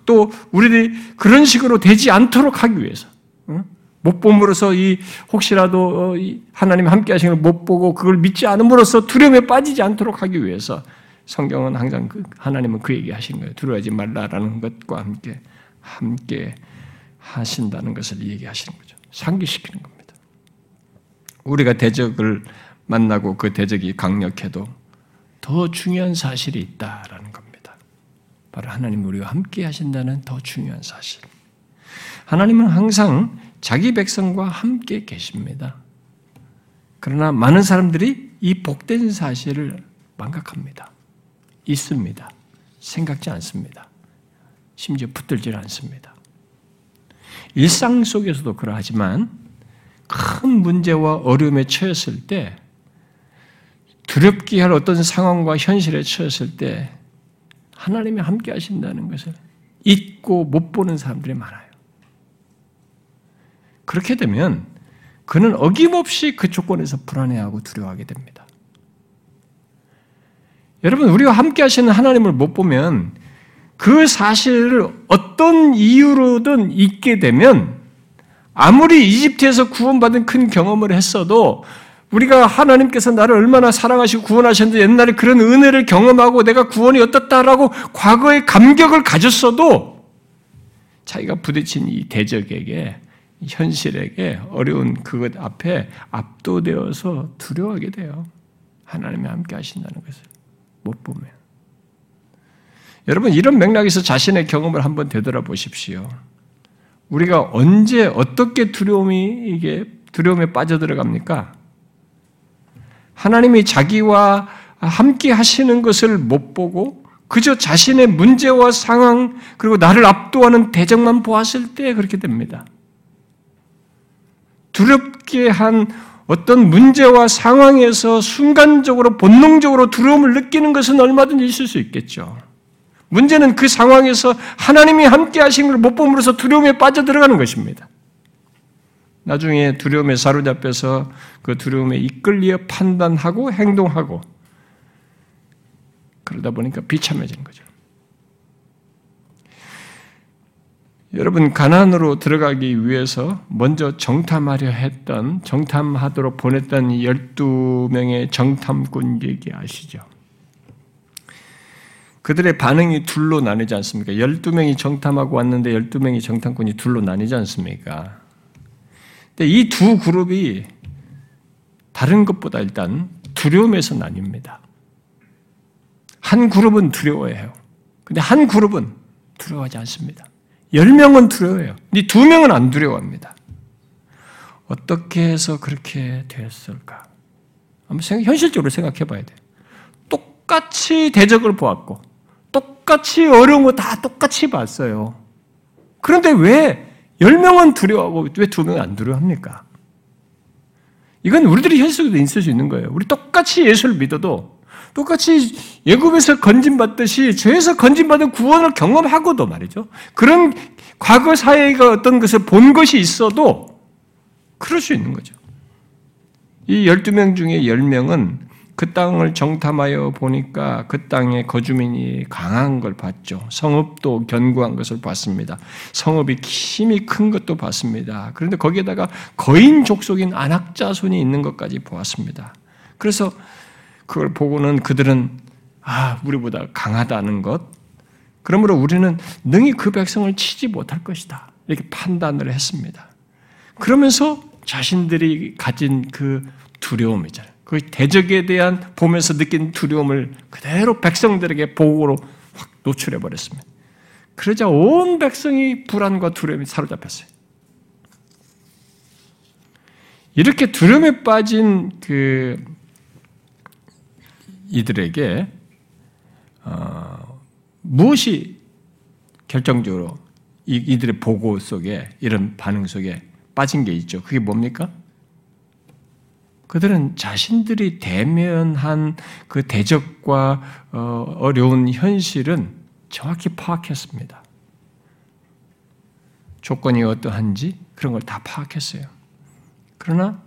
또 우리들이 그런 식으로 되지 않도록 하기 위해서 못 봄으로써 이 혹시라도 어, 하나님 함께 하시는 걸 못 보고 그걸 믿지 않음으로써 두려움에 빠지지 않도록 하기 위해서 성경은 항상 그 하나님은 그 얘기 하신 거예요. 두려워하지 말라라는 것과 함께 함께 하신다는 것을 얘기하시는 거죠. 상기시키는 겁니다. 우리가 대적을 만나고 그 대적이 강력해도 더 중요한 사실이 있다라는 겁니다. 바로 하나님 우리와 함께 하신다는 더 중요한 사실. 하나님은 항상 자기 백성과 함께 계십니다. 그러나 많은 사람들이 이 복된 사실을 망각합니다. 있습니다. 생각지 않습니다. 심지어 붙들지 않습니다. 일상 속에서도 그러하지만 큰 문제와 어려움에 처했을 때 두렵게 할 어떤 상황과 현실에 처했을 때 하나님이 함께 하신다는 것을 잊고 못 보는 사람들이 많아요. 그렇게 되면 그는 어김없이 그 조건에서 불안해하고 두려워하게 됩니다. 여러분, 우리와 함께 하시는 하나님을 못 보면 그 사실을 어떤 이유로든 잊게 되면 아무리 이집트에서 구원받은 큰 경험을 했어도 우리가 하나님께서 나를 얼마나 사랑하시고 구원하셨는데 옛날에 그런 은혜를 경험하고 내가 구원이 어떻다라고 과거의 감격을 가졌어도 자기가 부딪힌 이 대적에게 현실에게 어려운 그것 앞에 압도되어서 두려워하게 돼요. 하나님이 함께 하신다는 것을 못 보면. 여러분, 이런 맥락에서 자신의 경험을 한번 되돌아보십시오. 우리가 언제 어떻게 두려움이 이게 두려움에 빠져들어갑니까? 하나님이 자기와 함께 하시는 것을 못 보고 그저 자신의 문제와 상황 그리고 나를 압도하는 대적만 보았을 때 그렇게 됩니다. 두렵게 한 어떤 문제와 상황에서 순간적으로 본능적으로 두려움을 느끼는 것은 얼마든지 있을 수 있겠죠. 문제는 그 상황에서 하나님이 함께 하신 걸못 봄으로써 두려움에 빠져 들어가는 것입니다. 나중에 두려움에 사로잡혀서 그 두려움에 이끌려 판단하고 행동하고 그러다 보니까 비참해지는 거죠. 여러분 가난으로 들어가기 위해서 먼저 정탐하려 했던 정탐하도록 보냈던 12명의 정탐꾼 얘기 아시죠? 그들의 반응이 둘로 나뉘지 않습니까? 12명이 정탐하고 왔는데 12명이 정탐꾼이 둘로 나뉘지 않습니까? 근데 이 두 그룹이 다른 것보다 일단 두려움에서 나뉩니다. 한 그룹은 두려워해요. 근데 한 그룹은 두려워하지 않습니다. 10명은 두려워해요. 근데 두 명은 안 두려워합니다. 어떻게 해서 그렇게 되었을까? 한번 생각, 현실적으로 생각해 봐야 돼요. 똑같이 대적을 보았고, 똑같이 어려운 거 다 똑같이 봤어요. 그런데 왜 10명은 두려워하고 왜 2명은 안 두려워합니까? 이건 우리들이 현실에도 있을 수 있는 거예요. 우리 똑같이 예수를 믿어도 똑같이 예굽에서 건진받듯이 죄에서 건진받은 구원을 경험하고도 말이죠. 그런 과거 사회가 어떤 것을 본 것이 있어도 그럴 수 있는 거죠. 이 12명 중에 10명은 그 땅을 정탐하여 보니까 그 땅의 거주민이 강한 걸 봤죠. 성읍도 견고한 것을 봤습니다. 성읍이 힘이 큰 것도 봤습니다. 그런데 거기에다가 거인 족속인 안악자손이 있는 것까지 보았습니다. 그래서 그걸 보고는 그들은 아, 우리보다 강하다는 것. 그러므로 우리는 능히 그 백성을 치지 못할 것이다. 이렇게 판단을 했습니다. 그러면서 자신들이 가진 그 두려움 있잖아요. 그 대적에 대한 보면서 느낀 두려움을 그대로 백성들에게 보고로 확 노출해 버렸습니다. 그러자 온 백성이 불안과 두려움이 사로잡혔어요. 이렇게 두려움에 빠진 그 이들에게 어, 무엇이 결정적으로 이, 이들의 보고 속에 이런 반응 속에 빠진 게 있죠. 그게 뭡니까? 그들은 자신들이 대면한 그 대적과 어, 어려운 현실은 정확히 파악했습니다. 조건이 어떠한지 그런 걸 다 파악했어요. 그러나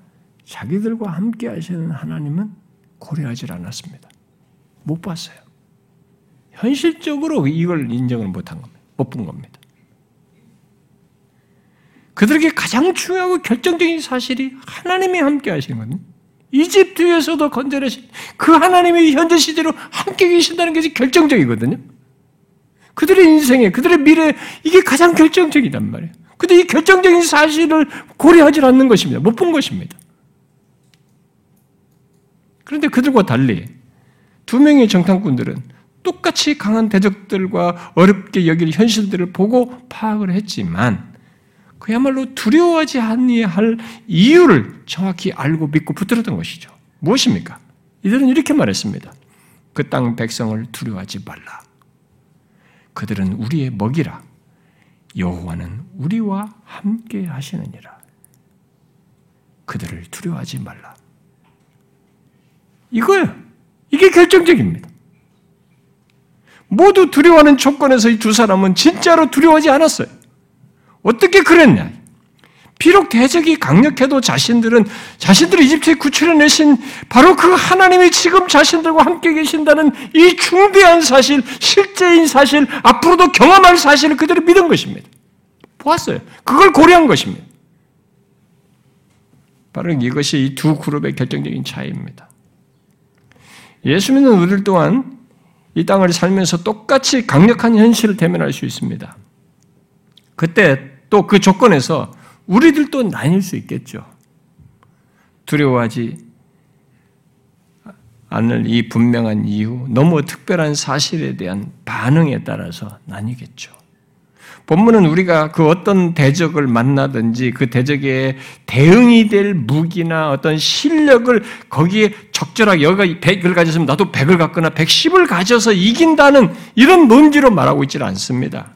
자기들과 함께 하시는 하나님은 고려하지 않았습니다. 못 봤어요. 현실적으로 이걸 인정을 못한 겁니다. 못 본 겁니다. 그들에게 가장 중요하고 결정적인 사실이 하나님이 함께 하시는 거거든요. 이집트에서도 건져내신 그 하나님이 현재 시대로 함께 계신다는 것이 결정적이거든요. 그들의 인생에, 그들의 미래, 이게 가장 결정적이단 말이에요. 근데 이 결정적인 사실을 고려하지 않는 것입니다. 못 본 것입니다. 그런데 그들과 달리 두 명의 정탐꾼들은 똑같이 강한 대적들과 어렵게 여길 현실들을 보고 파악을 했지만 그야말로 두려워하지 아니할 이유를 정확히 알고 믿고 붙들었던 것이죠. 무엇입니까? 이들은 이렇게 말했습니다. 그 땅 백성을 두려워하지 말라. 그들은 우리의 먹이라. 여호와는 우리와 함께 하시느니라. 그들을 두려워하지 말라. 이거예요. 이게 결정적입니다. 모두 두려워하는 조건에서 이 두 사람은 진짜로 두려워하지 않았어요. 어떻게 그랬냐? 비록 대적이 강력해도 자신들은 자신들이 이집트에 구출해내신 바로 그 하나님이 지금 자신들과 함께 계신다는 이 중대한 사실, 실제인 사실, 앞으로도 경험할 사실을 그들이 믿은 것입니다. 보았어요. 그걸 고려한 것입니다. 바로 이것이 이 두 그룹의 결정적인 차이입니다. 예수 믿는 우리들 또한 이 땅을 살면서 똑같이 강력한 현실을 대면할 수 있습니다. 그때 또 그 조건에서 우리들도 나뉠 수 있겠죠. 두려워하지 않을 이 분명한 이유, 너무 특별한 사실에 대한 반응에 따라서 나뉘겠죠. 본문은 우리가 그 어떤 대적을 만나든지 그 대적에 대응이 될 무기나 어떤 실력을 거기에 적절하게 여기가 100을 가졌으면 나도 100을 갖거나 110을 가져서 이긴다는 이런 논지로 말하고 있지 않습니다.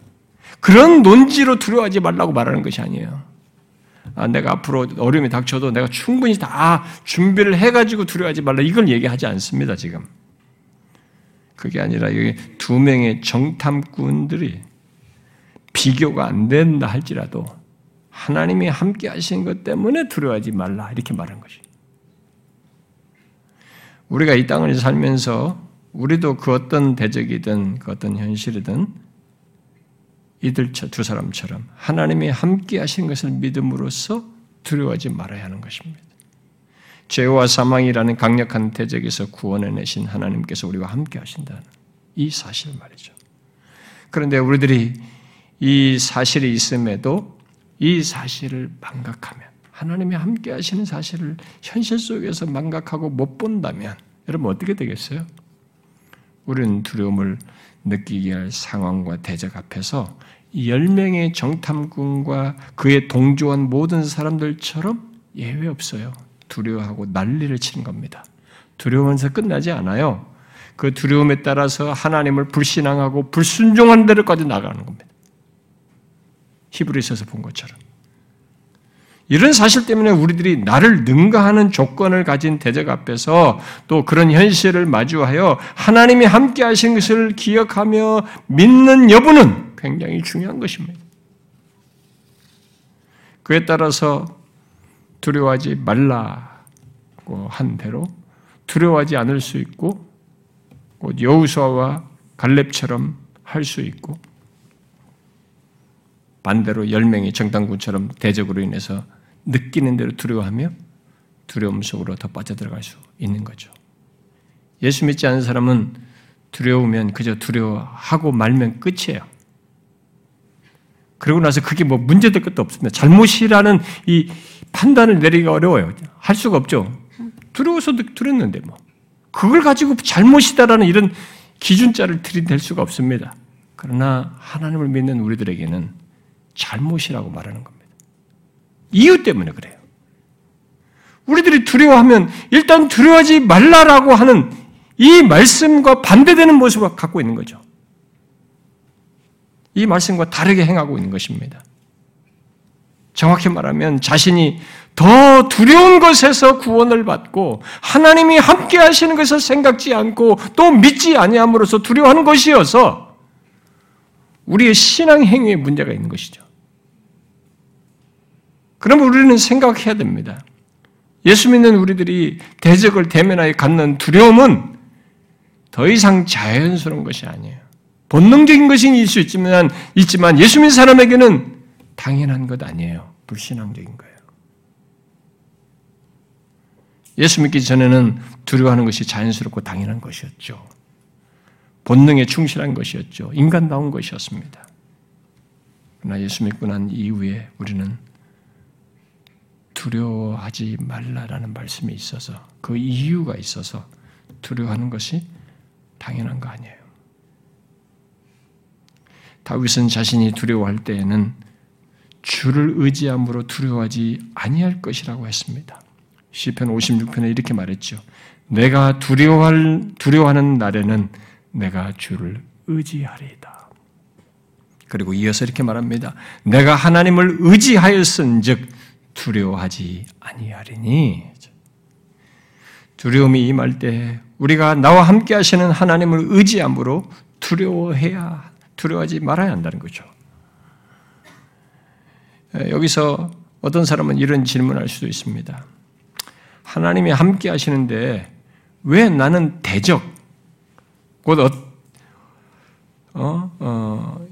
그런 논지로 두려워하지 말라고 말하는 것이 아니에요. 아, 내가 앞으로 어려움이 닥쳐도 내가 충분히 다 준비를 해가지고 두려워하지 말라. 이걸 얘기하지 않습니다, 지금. 그게 아니라 여기 두 명의 정탐꾼들이 비교가 안 된다 할지라도 하나님이 함께 하신 것 때문에 두려워하지 말라. 이렇게 말한 것이. 우리가 이 땅을 살면서 우리도 그 어떤 대적이든 그 어떤 현실이든 이들 두 사람처럼 하나님이 함께 하신 것을 믿음으로써 두려워하지 말아야 하는 것입니다. 죄와 사망이라는 강력한 대적에서 구원해내신 하나님께서 우리와 함께 하신다는 이 사실 말이죠. 그런데 우리들이 이 사실이 있음에도 이 사실을 망각하면 하나님이 함께 하시는 사실을 현실 속에서 망각하고 못 본다면 여러분 어떻게 되겠어요? 우리는 두려움을 느끼게 할 상황과 대적 앞에서 열명의 정탐꾼과 그의 동조한 모든 사람들처럼 예외 없어요. 두려워하고 난리를 치는 겁니다. 두려우면서 끝나지 않아요. 그 두려움에 따라서 하나님을 불신앙하고 불순종한 데로까지 나가는 겁니다. 히브리서에서 본 것처럼. 이런 사실 때문에 우리들이 나를 능가하는 조건을 가진 대적 앞에서 또 그런 현실을 마주하여 하나님이 함께 하신 것을 기억하며 믿는 여부는 굉장히 중요한 것입니다. 그에 따라서 두려워하지 말라고 한 대로 두려워하지 않을 수 있고 여우수아와 갈렙처럼 할 수 있고 반대로 열명의 정당군처럼 대적으로 인해서 느끼는 대로 두려워하며 두려움 속으로 더 빠져들어갈 수 있는 거죠. 예수 믿지 않은 사람은 두려우면 그저 두려워하고 말면 끝이에요. 그러고 나서 그게 뭐 문제될 것도 없습니다. 잘못이라는 이 판단을 내리기가 어려워요. 할 수가 없죠. 두려워서 두렸는데 뭐. 그걸 가지고 잘못이다라는 이런 기준자를 들이댈 수가 없습니다. 그러나 하나님을 믿는 우리들에게는 잘못이라고 말하는 겁니다. 이유 때문에 그래요. 우리들이 두려워하면 일단 두려워하지 말라라고 하는 이 말씀과 반대되는 모습을 갖고 있는 거죠. 이 말씀과 다르게 행하고 있는 것입니다. 정확히 말하면 자신이 더 두려운 것에서 구원을 받고 하나님이 함께 하시는 것을 생각지 않고 또 믿지 아니함으로써 두려워하는 것이어서 우리의 신앙 행위에 문제가 있는 것이죠. 그러면 우리는 생각해야 됩니다. 예수 믿는 우리들이 대적을 대면하여 갖는 두려움은 더 이상 자연스러운 것이 아니에요. 본능적인 것일 수 있지만, 있지만 예수 믿는 사람에게는 당연한 것 아니에요. 불신앙적인 거예요. 예수 믿기 전에는 두려워하는 것이 자연스럽고 당연한 것이었죠. 본능에 충실한 것이었죠. 인간다운 것이었습니다. 그러나 예수 믿고 난 이후에 우리는 두려워하지 말라라는 말씀이 있어서 그 이유가 있어서 두려워하는 것이 당연한 거 아니에요. 다윗은 자신이 두려워할 때에는 주를 의지함으로 두려워하지 아니할 것이라고 했습니다. 시편 56편에 이렇게 말했죠. 내가 두려워할 두려워하는 날에는 내가 주를 의지하리이다. 그리고 이어서 이렇게 말합니다. 내가 하나님을 의지하였은즉 두려워하지 아니하리니 두려움이 임할 때 우리가 나와 함께 하시는 하나님을 의지함으로 두려워해야 두려워하지 말아야 한다는 거죠. 여기서 어떤 사람은 이런 질문할 수도 있습니다. 하나님이 함께 하시는데 왜 나는 대적 곧 어, 어, 어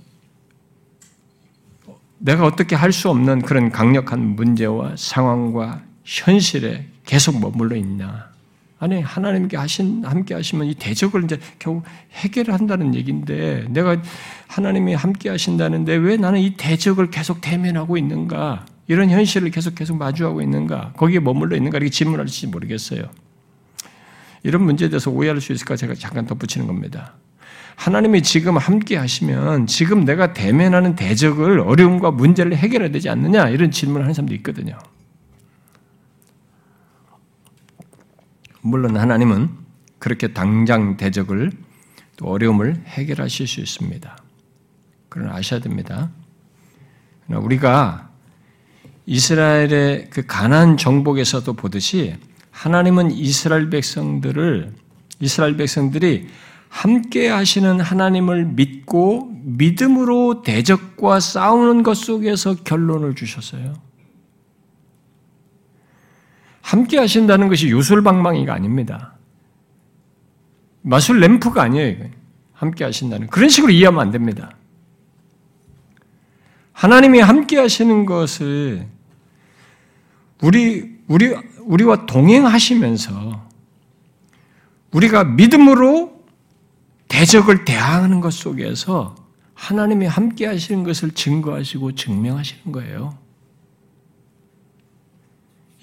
내가 어떻게 할 수 없는 그런 강력한 문제와 상황과 현실에 계속 머물러 있나? 아니 하나님께 하신 함께 하시면 이 대적을 이제 겨우 해결한다는 얘기인데 내가 하나님이 함께 하신다는데 왜 나는 이 대적을 계속 대면하고 있는가? 이런 현실을 계속 계속 마주하고 있는가? 거기에 머물러 있는가? 이렇게 질문할지 모르겠어요. 이런 문제에 대해서 오해할 수 있을까 제가 잠깐 덧붙이는 겁니다. 하나님이 지금 함께 하시면 지금 내가 대면하는 대적을 어려움과 문제를 해결해야 되지 않느냐 이런 질문을 하는 사람도 있거든요. 물론 하나님은 그렇게 당장 대적을 또 어려움을 해결하실 수 있습니다. 그러나 아셔야 됩니다. 우리가 이스라엘의 그 가난 정복에서도 보듯이 하나님은 이스라엘 백성들을 이스라엘 백성들이 함께 하시는 하나님을 믿고 믿음으로 대적과 싸우는 것 속에서 결론을 주셨어요. 함께 하신다는 것이 요술방망이가 아닙니다. 마술 램프가 아니에요. 함께 하신다는 그런 식으로 이해하면 안 됩니다. 하나님이 함께 하시는 것을 우리 우리 우리와 동행하시면서 우리가 믿음으로 대적을 대항하는 것 속에서 하나님이 함께 하시는 것을 증거하시고 증명하시는 거예요.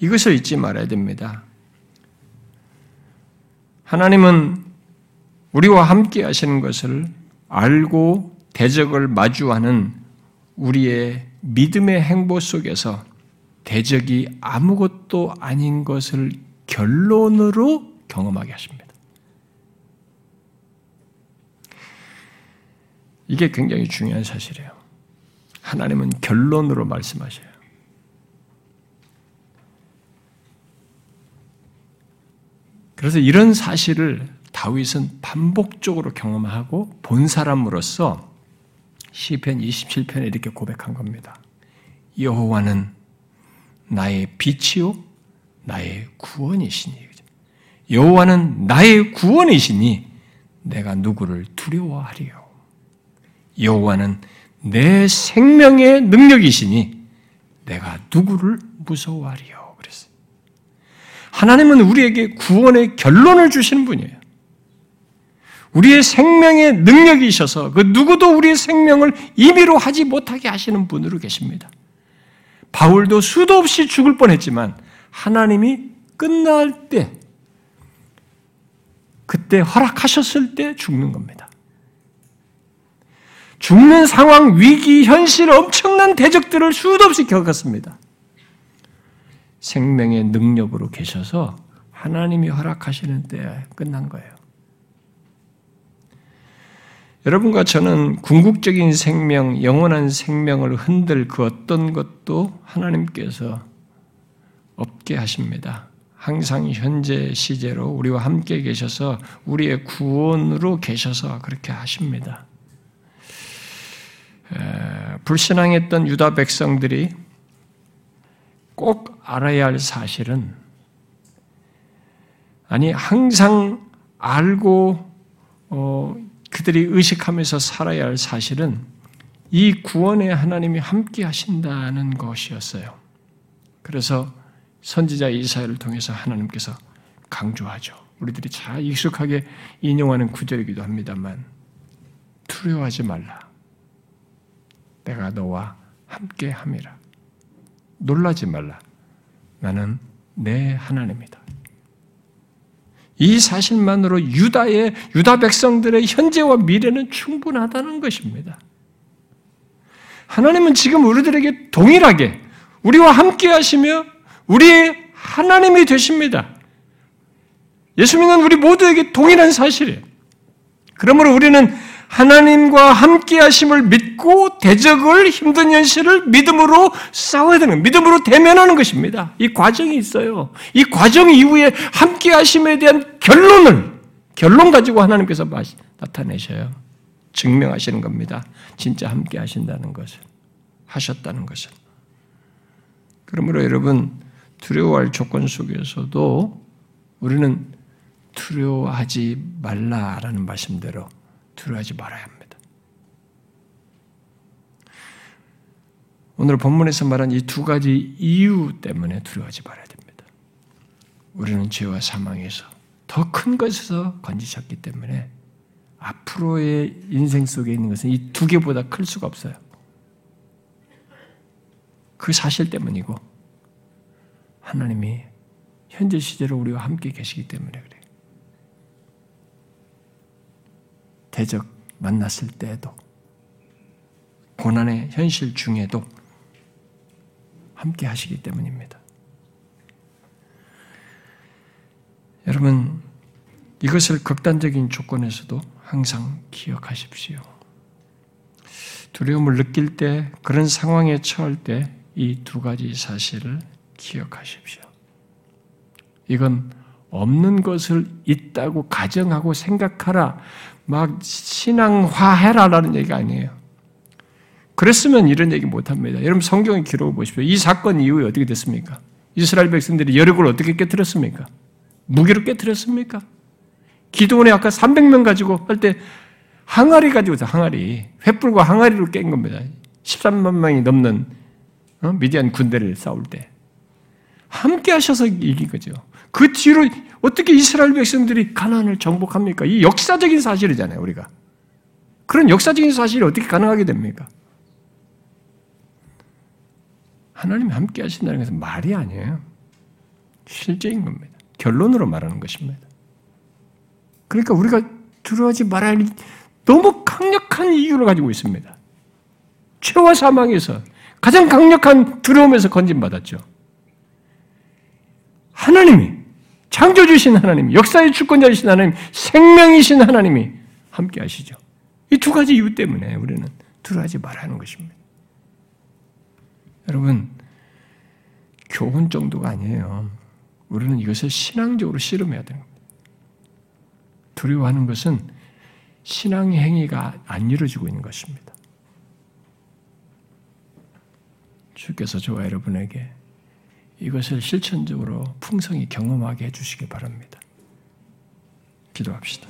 이것을 잊지 말아야 됩니다. 하나님은 우리와 함께 하시는 것을 알고 대적을 마주하는 우리의 믿음의 행보 속에서 대적이 아무것도 아닌 것을 결론으로 경험하게 하십니다. 이게 굉장히 중요한 사실이에요. 하나님은 결론으로 말씀하셔요. 그래서 이런 사실을 다윗은 반복적으로 경험하고 본 사람으로서 시편 27편에 이렇게 고백한 겁니다. 여호와는 나의 빛이요 나의 구원이시니 여호와는 나의 구원이시니 내가 누구를 두려워하리요. 여호와는 내 생명의 능력이시니 내가 누구를 무서워하리요. 그랬어요. 하나님은 우리에게 구원의 결론을 주시는 분이에요. 우리의 생명의 능력이셔서 그 누구도 우리의 생명을 임의로 하지 못하게 하시는 분으로 계십니다. 바울도 수도 없이 죽을 뻔했지만 하나님이 끝날 때 그때 허락하셨을 때 죽는 겁니다. 죽는 상황, 위기, 현실, 엄청난 대적들을 수도 없이 겪었습니다. 생명의 능력으로 계셔서 하나님이 허락하시는 때에 끝난 거예요. 여러분과 저는 궁극적인 생명, 영원한 생명을 흔들 그 어떤 것도 하나님께서 없게 하십니다. 항상 현재 시제로 우리와 함께 계셔서 우리의 구원으로 계셔서 그렇게 하십니다. 불신앙했던 유다 백성들이 꼭 알아야 할 사실은 아니 항상 알고 어, 그들이 의식하면서 살아야 할 사실은 이 구원의 하나님이 함께 하신다는 것이었어요. 그래서 선지자 이사야를 통해서 하나님께서 강조하죠. 우리들이 잘 익숙하게 인용하는 구절이기도 합니다만 두려워하지 말라. 내가 너와 함께 함이라. 놀라지 말라. 나는 내 하나님이다. 이 사실만으로 유다의 유다 백성들의 현재와 미래는 충분하다는 것입니다. 하나님은 지금 우리들에게 동일하게 우리와 함께 하시며 우리의 하나님이 되십니다. 예수 믿는 우리 모두에게 동일한 사실이에요. 그러므로 우리는 하나님과 함께 하심을 믿고 대적을 힘든 현실을 믿음으로 싸워야 되는 믿음으로 대면하는 것입니다. 이 과정이 있어요. 이 과정 이후에 함께 하심에 대한 결론을 결론 가지고 하나님께서 나타내셔요. 증명하시는 겁니다. 진짜 함께 하신다는 것을 하셨다는 것을. 그러므로 여러분 두려워할 조건 속에서도 우리는 두려워하지 말라라는 말씀대로 두려워하지 말아야 합니다. 오늘 본문에서 말한 이 두 가지 이유 때문에 두려워하지 말아야 됩니다. 우리는 죄와 사망에서 더 큰 것에서 건지셨기 때문에 앞으로의 인생 속에 있는 것은 이 두 개보다 클 수가 없어요. 그 사실 때문이고 하나님이 현재 시제로 우리와 함께 계시기 때문에 그래요. 대적 만났을 때에도 고난의 현실 중에도 함께 하시기 때문입니다. 여러분, 이것을 극단적인 조건에서도 항상 기억하십시오. 두려움을 느낄 때, 그런 상황에 처할 때, 이 두 가지 사실을 기억하십시오. 이건 없는 것을 있다고 가정하고 생각하라, 막 신앙화해라라는 얘기가 아니에요. 그랬으면 이런 얘기 못 합니다. 여러분 성경의 기록을 보십시오. 이 사건 이후에 어떻게 됐습니까? 이스라엘 백성들이 여력을 어떻게 깨뜨렸습니까? 무기로 깨뜨렸습니까? 기도원에 아까 300명 가지고 할 때 항아리 가지고서 항아리, 횃불과 항아리로 깬 겁니다. 13만 명이 넘는 어? 미디안 군대를 싸울 때 함께 하셔서 이긴 거죠. 그 뒤로 어떻게 이스라엘 백성들이 가나안을 정복합니까? 이 역사적인 사실이잖아요, 우리가. 그런 역사적인 사실이 어떻게 가능하게 됩니까? 하나님이 함께 하신다는 것은 말이 아니에요. 실제인 겁니다. 결론으로 말하는 것입니다. 그러니까 우리가 두려워하지 말아야 할 너무 강력한 이유를 가지고 있습니다. 죄와 사망에서 가장 강력한 두려움에서 건진받았죠. 하나님이, 창조주신 하나님, 역사의 주권자이신 하나님, 생명이신 하나님이 함께 하시죠. 이 두 가지 이유 때문에 우리는 두려워하지 말라는 것입니다. 여러분, 교훈 정도가 아니에요. 우리는 이것을 신앙적으로 되는 겁니다. 두려워하는 것은 신앙의 행위가 안 이루어지고 있는 것입니다. 주께서 저와 여러분에게 이것을 실천적으로 풍성히 경험하게 해주시기 바랍니다. 기도합시다.